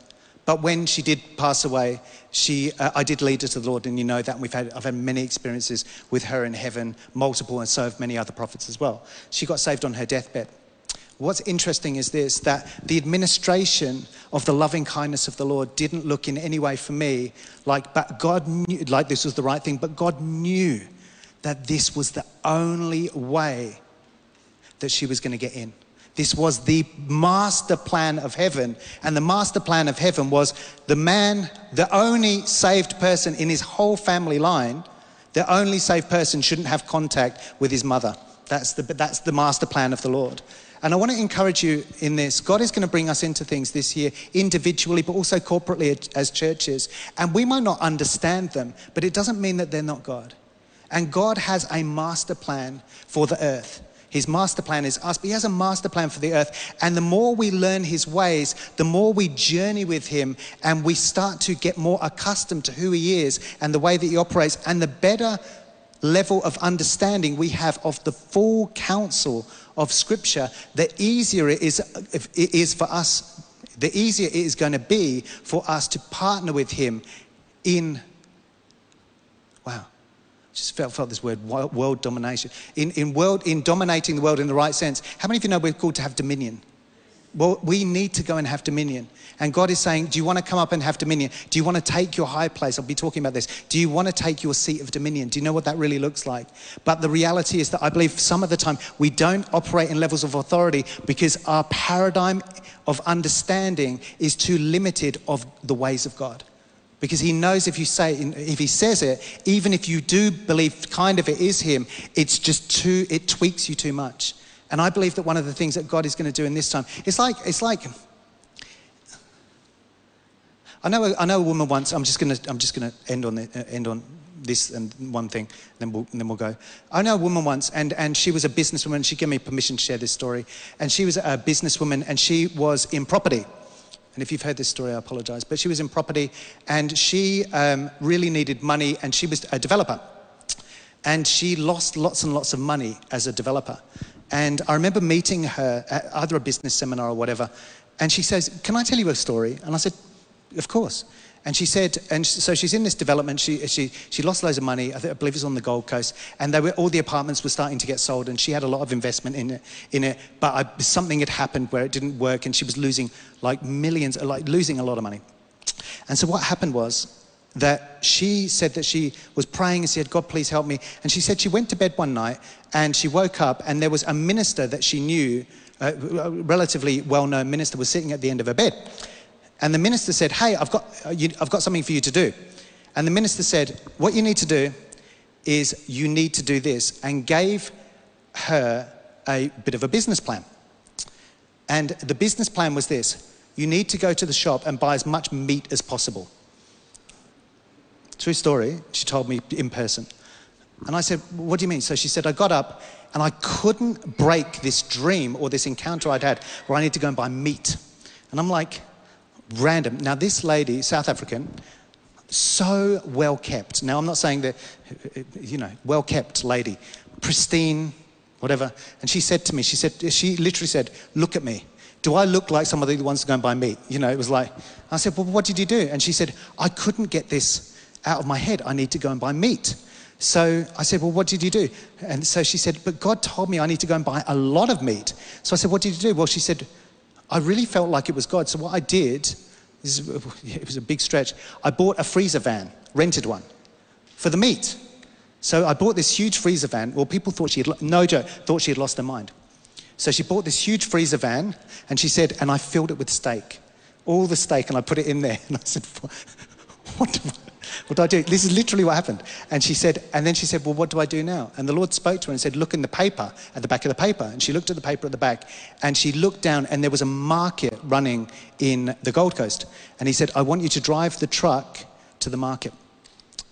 [SPEAKER 1] But when she did pass away, she, uh, I did lead her to the Lord, and you know that. And we've had, I've had many experiences with her in heaven, multiple, and so have many other prophets as well. She got saved on her deathbed. What's interesting is this that the administration of the loving kindness of the Lord didn't look in any way for me like but God knew, like this was the right thing, but God knew that this was the only way that she was going to get in. This was the master plan of heaven. And the master plan of heaven was the man, the only saved person in his whole family line, the only saved person shouldn't have contact with his mother. That's the, that's the master plan of the Lord. And I want to encourage you in this. God is going to bring us into things this year, individually, but also corporately as churches. And we might not understand them, but it doesn't mean that they're not God. And God has a master plan for the earth. His master plan is us, but He has a master plan for the earth. And the more we learn His ways, the more we journey with Him and we start to get more accustomed to who He is and the way that He operates, and the better level of understanding we have of the full counsel of Scripture, the easier it is, it is for us, the easier it is going to be for us to partner with Him in, wow, just felt, felt this word world domination. In, in, world, in dominating the world in the right sense, how many of you know we're called to have dominion? Well, we need to go and have dominion. And God is saying, Do you want to come up and have dominion? Do you want to take your high place? I'll be talking about this. Do you want to take your seat of dominion? Do you know what that really looks like? But the reality is that I believe some of the time we don't operate in levels of authority because our paradigm of understanding is too limited of the ways of God because he knows if you say if he says it even if you do believe kind of it is him it's just too it tweaks you too much and i believe that one of the things that god is going to do in this time it's like it's like i know i know a woman once i'm just going to i'm just going to end on the, end on this and one thing, then we'll, then we'll go. I know a woman once, and, and she was a businesswoman. She gave me permission to share this story. And she was a businesswoman, and she was in property. And if you've heard this story, I apologize. But she was in property and she um, really needed money and she was a developer. And she lost lots and lots of money as a developer. And I remember meeting her at either a business seminar or whatever. And she says, Can I tell you a story? And I said, Of course. And she said, and so she's in this development. She, she, she lost loads of money. I, think, I believe it was on the Gold Coast. And they were, all the apartments were starting to get sold. And she had a lot of investment in it. In it but I, something had happened where it didn't work. And she was losing like millions, like losing a lot of money. And so what happened was that she said that she was praying and said, God, please help me. And she said she went to bed one night and she woke up and there was a minister that she knew, a relatively well known minister, was sitting at the end of her bed. And the minister said, Hey, I've got, uh, I've got something for you to do. And the minister said, What you need to do is you need to do this, and gave her a bit of a business plan. And the business plan was this you need to go to the shop and buy as much meat as possible. True story, she told me in person. And I said, What do you mean? So she said, I got up and I couldn't break this dream or this encounter I'd had where I need to go and buy meat. And I'm like, random. Now, this lady, South African, so well kept. Now, I'm not saying that, you know, well kept lady, pristine, whatever. And she said to me, she said, she literally said, Look at me. Do I look like somebody who wants to go and buy meat? You know, it was like, I said, Well, what did you do? And she said, I couldn't get this out of my head. I need to go and buy meat. So I said, Well, what did you do? And so she said, But God told me I need to go and buy a lot of meat. So I said, What did you do? Well, she said, I really felt like it was God. So what I did, *laughs* it was a big stretch, I bought a freezer van, rented one, for the meat. So I bought this huge freezer van. Well, people thought she had, no joke, thought she had lost her mind. So she bought this huge freezer van and she said, and I filled it with steak. All the steak, and I put it in there. *laughs* And I said, What *laughs* do, what do I do? This is literally what happened. And she said, and then she said, Well, what do I do now? And the Lord spoke to her and said, Look in the paper, at the back of the paper. And she looked at the paper at the back and she looked down, and there was a market running in the Gold Coast. And he said, I want you to drive the truck to the market.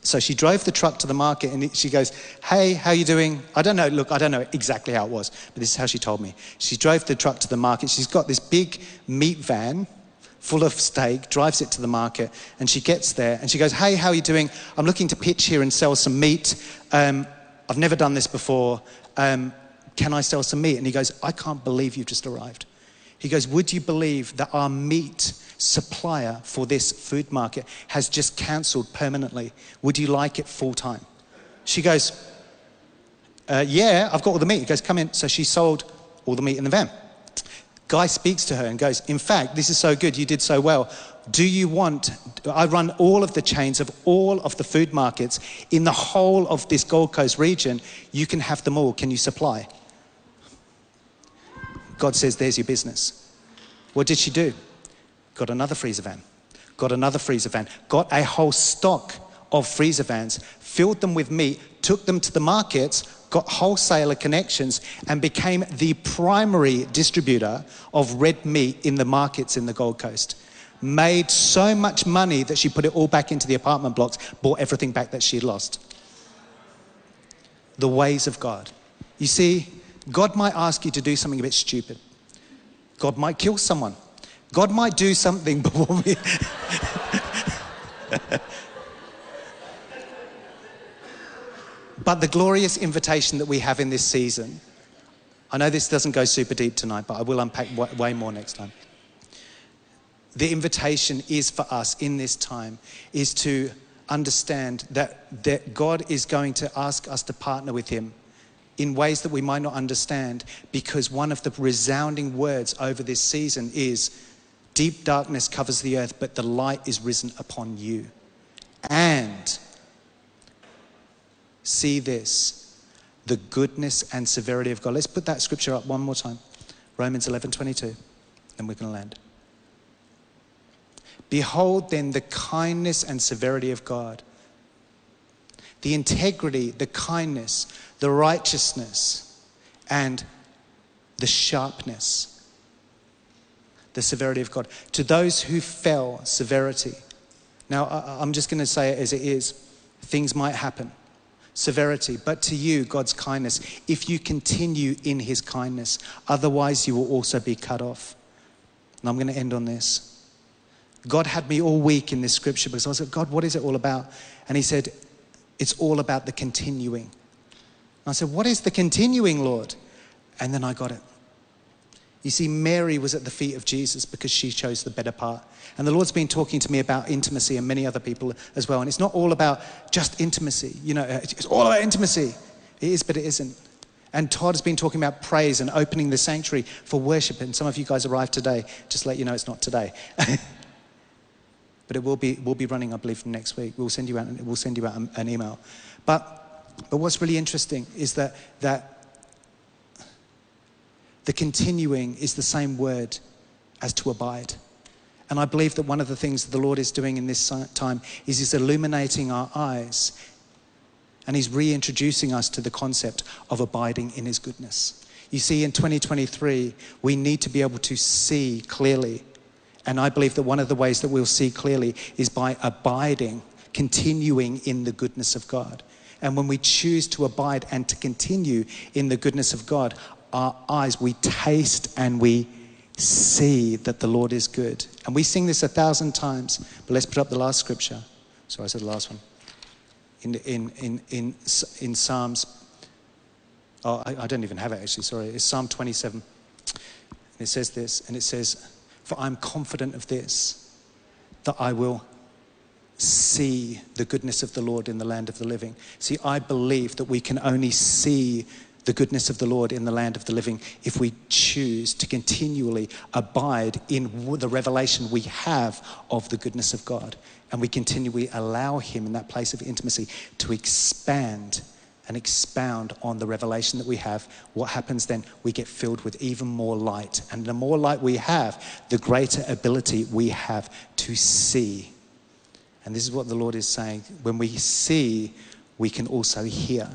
[SPEAKER 1] So she drove the truck to the market and she goes, Hey, how you doing? I don't know, look, I don't know exactly how it was, but this is how she told me. She drove the truck to the market. She's got this big meat van full of steak, drives it to the market, and she gets there and she goes, Hey, how are you doing? I'm looking to pitch here and sell some meat. Um, I've never done this before. Um, can I sell some meat? And he goes, I can't believe you've just arrived. He goes, Would you believe that our meat supplier for this food market has just cancelled permanently? Would you like it full time? She goes, uh, Yeah, I've got all the meat. He goes, Come in. So she sold all the meat in the van. Guy speaks to her and goes, In fact, this is so good. You did so well. Do you want? I run all of the chains of all of the food markets in the whole of this Gold Coast region. You can have them all. Can you supply? God says, There's your business. What did she do? Got another freezer van, got another freezer van, got a whole stock of freezer vans, filled them with meat, took them to the markets, got wholesaler connections, and became the primary distributor of red meat in the markets in the Gold Coast. Made so much money that she put it all back into the apartment blocks, bought everything back that she had lost. The ways of God. You see, God might ask you to do something a bit stupid. God might kill someone. God might do something *laughs* before we. *laughs* but the glorious invitation that we have in this season, I know this doesn't go super deep tonight, but I will unpack way more next time. The invitation is for us in this time is to understand that, that God is going to ask us to partner with Him in ways that we might not understand because one of the resounding words over this season is deep darkness covers the earth, but the light is risen upon you. And see this the goodness and severity of God. Let's put that scripture up one more time Romans 11 22, and we're going to land. Behold then the kindness and severity of God, the integrity, the kindness, the righteousness, and the sharpness, the severity of God. To those who fell, severity. Now, I'm just going to say it as it is. Things might happen severity, but to you, God's kindness, if you continue in his kindness. Otherwise, you will also be cut off. And I'm going to end on this. God had me all week in this scripture because I was like, God, what is it all about? And he said, It's all about the continuing. And I said, What is the continuing, Lord? And then I got it. You see, Mary was at the feet of Jesus because she chose the better part. And the Lord's been talking to me about intimacy and many other people as well. And it's not all about just intimacy. You know, it's all about intimacy. It is, but it isn't. And Todd has been talking about praise and opening the sanctuary for worship. And some of you guys arrived today. Just let you know it's not today. *laughs* but it will be, will be running, I believe, from next week. We'll send you out, we'll send you out an, an email. But, but what's really interesting is that, that the continuing is the same word as to abide. And I believe that one of the things that the Lord is doing in this time is He's illuminating our eyes and He's reintroducing us to the concept of abiding in His goodness. You see, in 2023, we need to be able to see clearly. And I believe that one of the ways that we'll see clearly is by abiding, continuing in the goodness of God. And when we choose to abide and to continue in the goodness of God, our eyes, we taste and we see that the Lord is good. And we sing this a thousand times, but let's put up the last scripture. Sorry, I said the last one. In, in, in, in, in Psalms, oh, I, I don't even have it actually, sorry. It's Psalm 27. And it says this, and it says, For I'm confident of this, that I will see the goodness of the Lord in the land of the living. See, I believe that we can only see the goodness of the Lord in the land of the living if we choose to continually abide in the revelation we have of the goodness of God. And we continually allow Him in that place of intimacy to expand and expound on the revelation that we have. What happens then? We get filled with even more light. And the more light we have, the greater ability we have to see. And this is what the Lord is saying. When we see, we can also hear.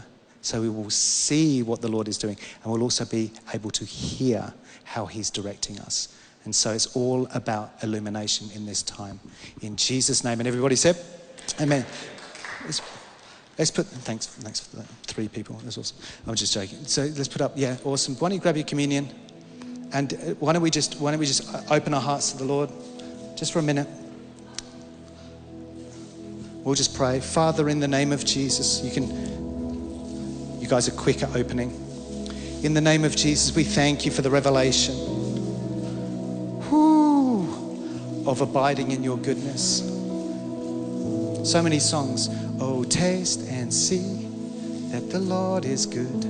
[SPEAKER 1] So we will see what the Lord is doing, and we'll also be able to hear how He's directing us. And so it's all about illumination in this time. In Jesus' name. And everybody said, Amen. Let's, let's put, thanks, thanks for that. Three people. That's awesome. I'm just joking. So let's put up, yeah, awesome. Why don't you grab your communion? And uh, why don't we just, why don't we just uh, open our hearts to the Lord just for a minute? We'll just pray. Father, in the name of Jesus, you can, you guys are quick at opening. In the name of Jesus, we thank you for the revelation of abiding in your goodness. So many songs. Oh, taste and see that the Lord is good.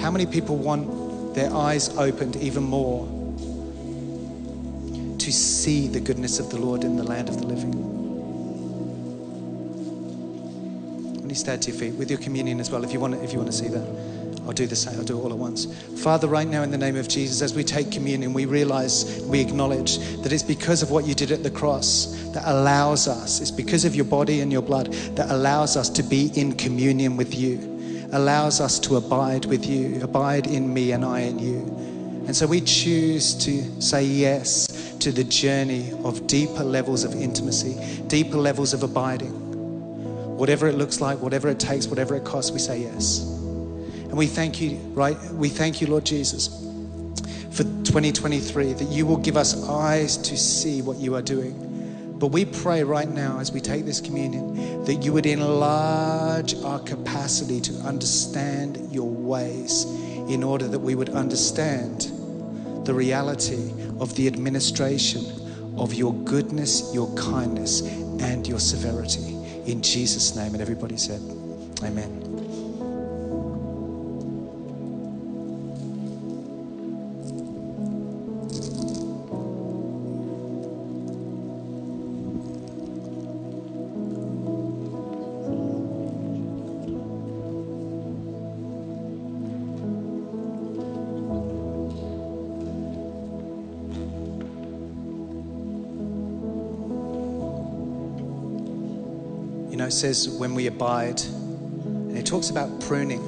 [SPEAKER 1] How many people want their eyes opened even more to see the goodness of the Lord in the land of the living? Stand to your feet with your communion as well, if you want, if you want to see that, I'll do the same. I'll do it all at once. Father, right now in the name of Jesus, as we take communion, we realize, we acknowledge that it's because of what you did at the cross that allows us. It's because of your body and your blood that allows us to be in communion with you, allows us to abide with you, abide in me and I in you. And so we choose to say yes to the journey of deeper levels of intimacy, deeper levels of abiding. Whatever it looks like, whatever it takes, whatever it costs, we say yes. And we thank you, right? We thank you, Lord Jesus, for 2023, that you will give us eyes to see what you are doing. But we pray right now as we take this communion that you would enlarge our capacity to understand your ways in order that we would understand the reality of the administration of your goodness, your kindness, and your severity. In Jesus' name. And everybody said, Amen. Says when we abide, and it talks about pruning.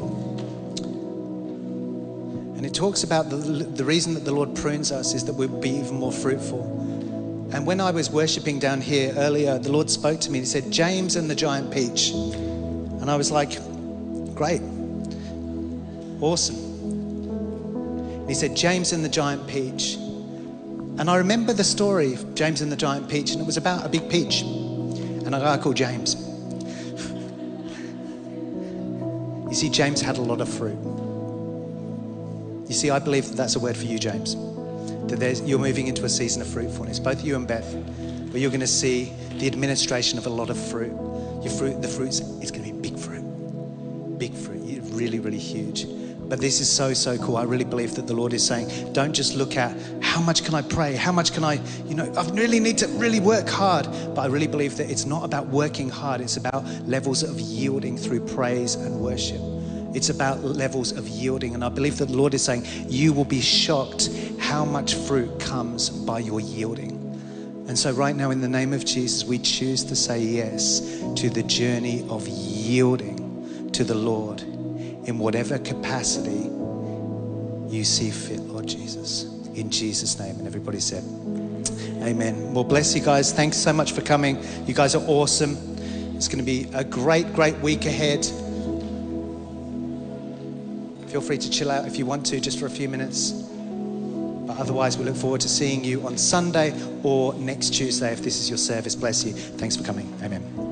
[SPEAKER 1] And it talks about the, the reason that the Lord prunes us is that we'll be even more fruitful. And when I was worshiping down here earlier, the Lord spoke to me and He said, James and the giant peach. And I was like, great, awesome. And He said, James and the giant peach. And I remember the story of James and the giant peach, and it was about a big peach and a guy called James. See, James had a lot of fruit. You see, I believe that that's a word for you, James. That you're moving into a season of fruitfulness, both you and Beth, where you're going to see the administration of a lot of fruit. Your fruit, the fruits, it's going to be big fruit, big fruit, really, really huge. But this is so, so cool. I really believe that the Lord is saying, don't just look at how much can I pray? How much can I, you know, I really need to really work hard. But I really believe that it's not about working hard, it's about levels of yielding through praise and worship. It's about levels of yielding. And I believe that the Lord is saying, you will be shocked how much fruit comes by your yielding. And so, right now, in the name of Jesus, we choose to say yes to the journey of yielding to the Lord in whatever capacity you see fit, Lord Jesus. In Jesus' name. And everybody said, Amen. Well, bless you guys. Thanks so much for coming. You guys are awesome. It's going to be a great, great week ahead. Feel free to chill out if you want to, just for a few minutes. But otherwise, we look forward to seeing you on Sunday or next Tuesday if this is your service. Bless you. Thanks for coming. Amen.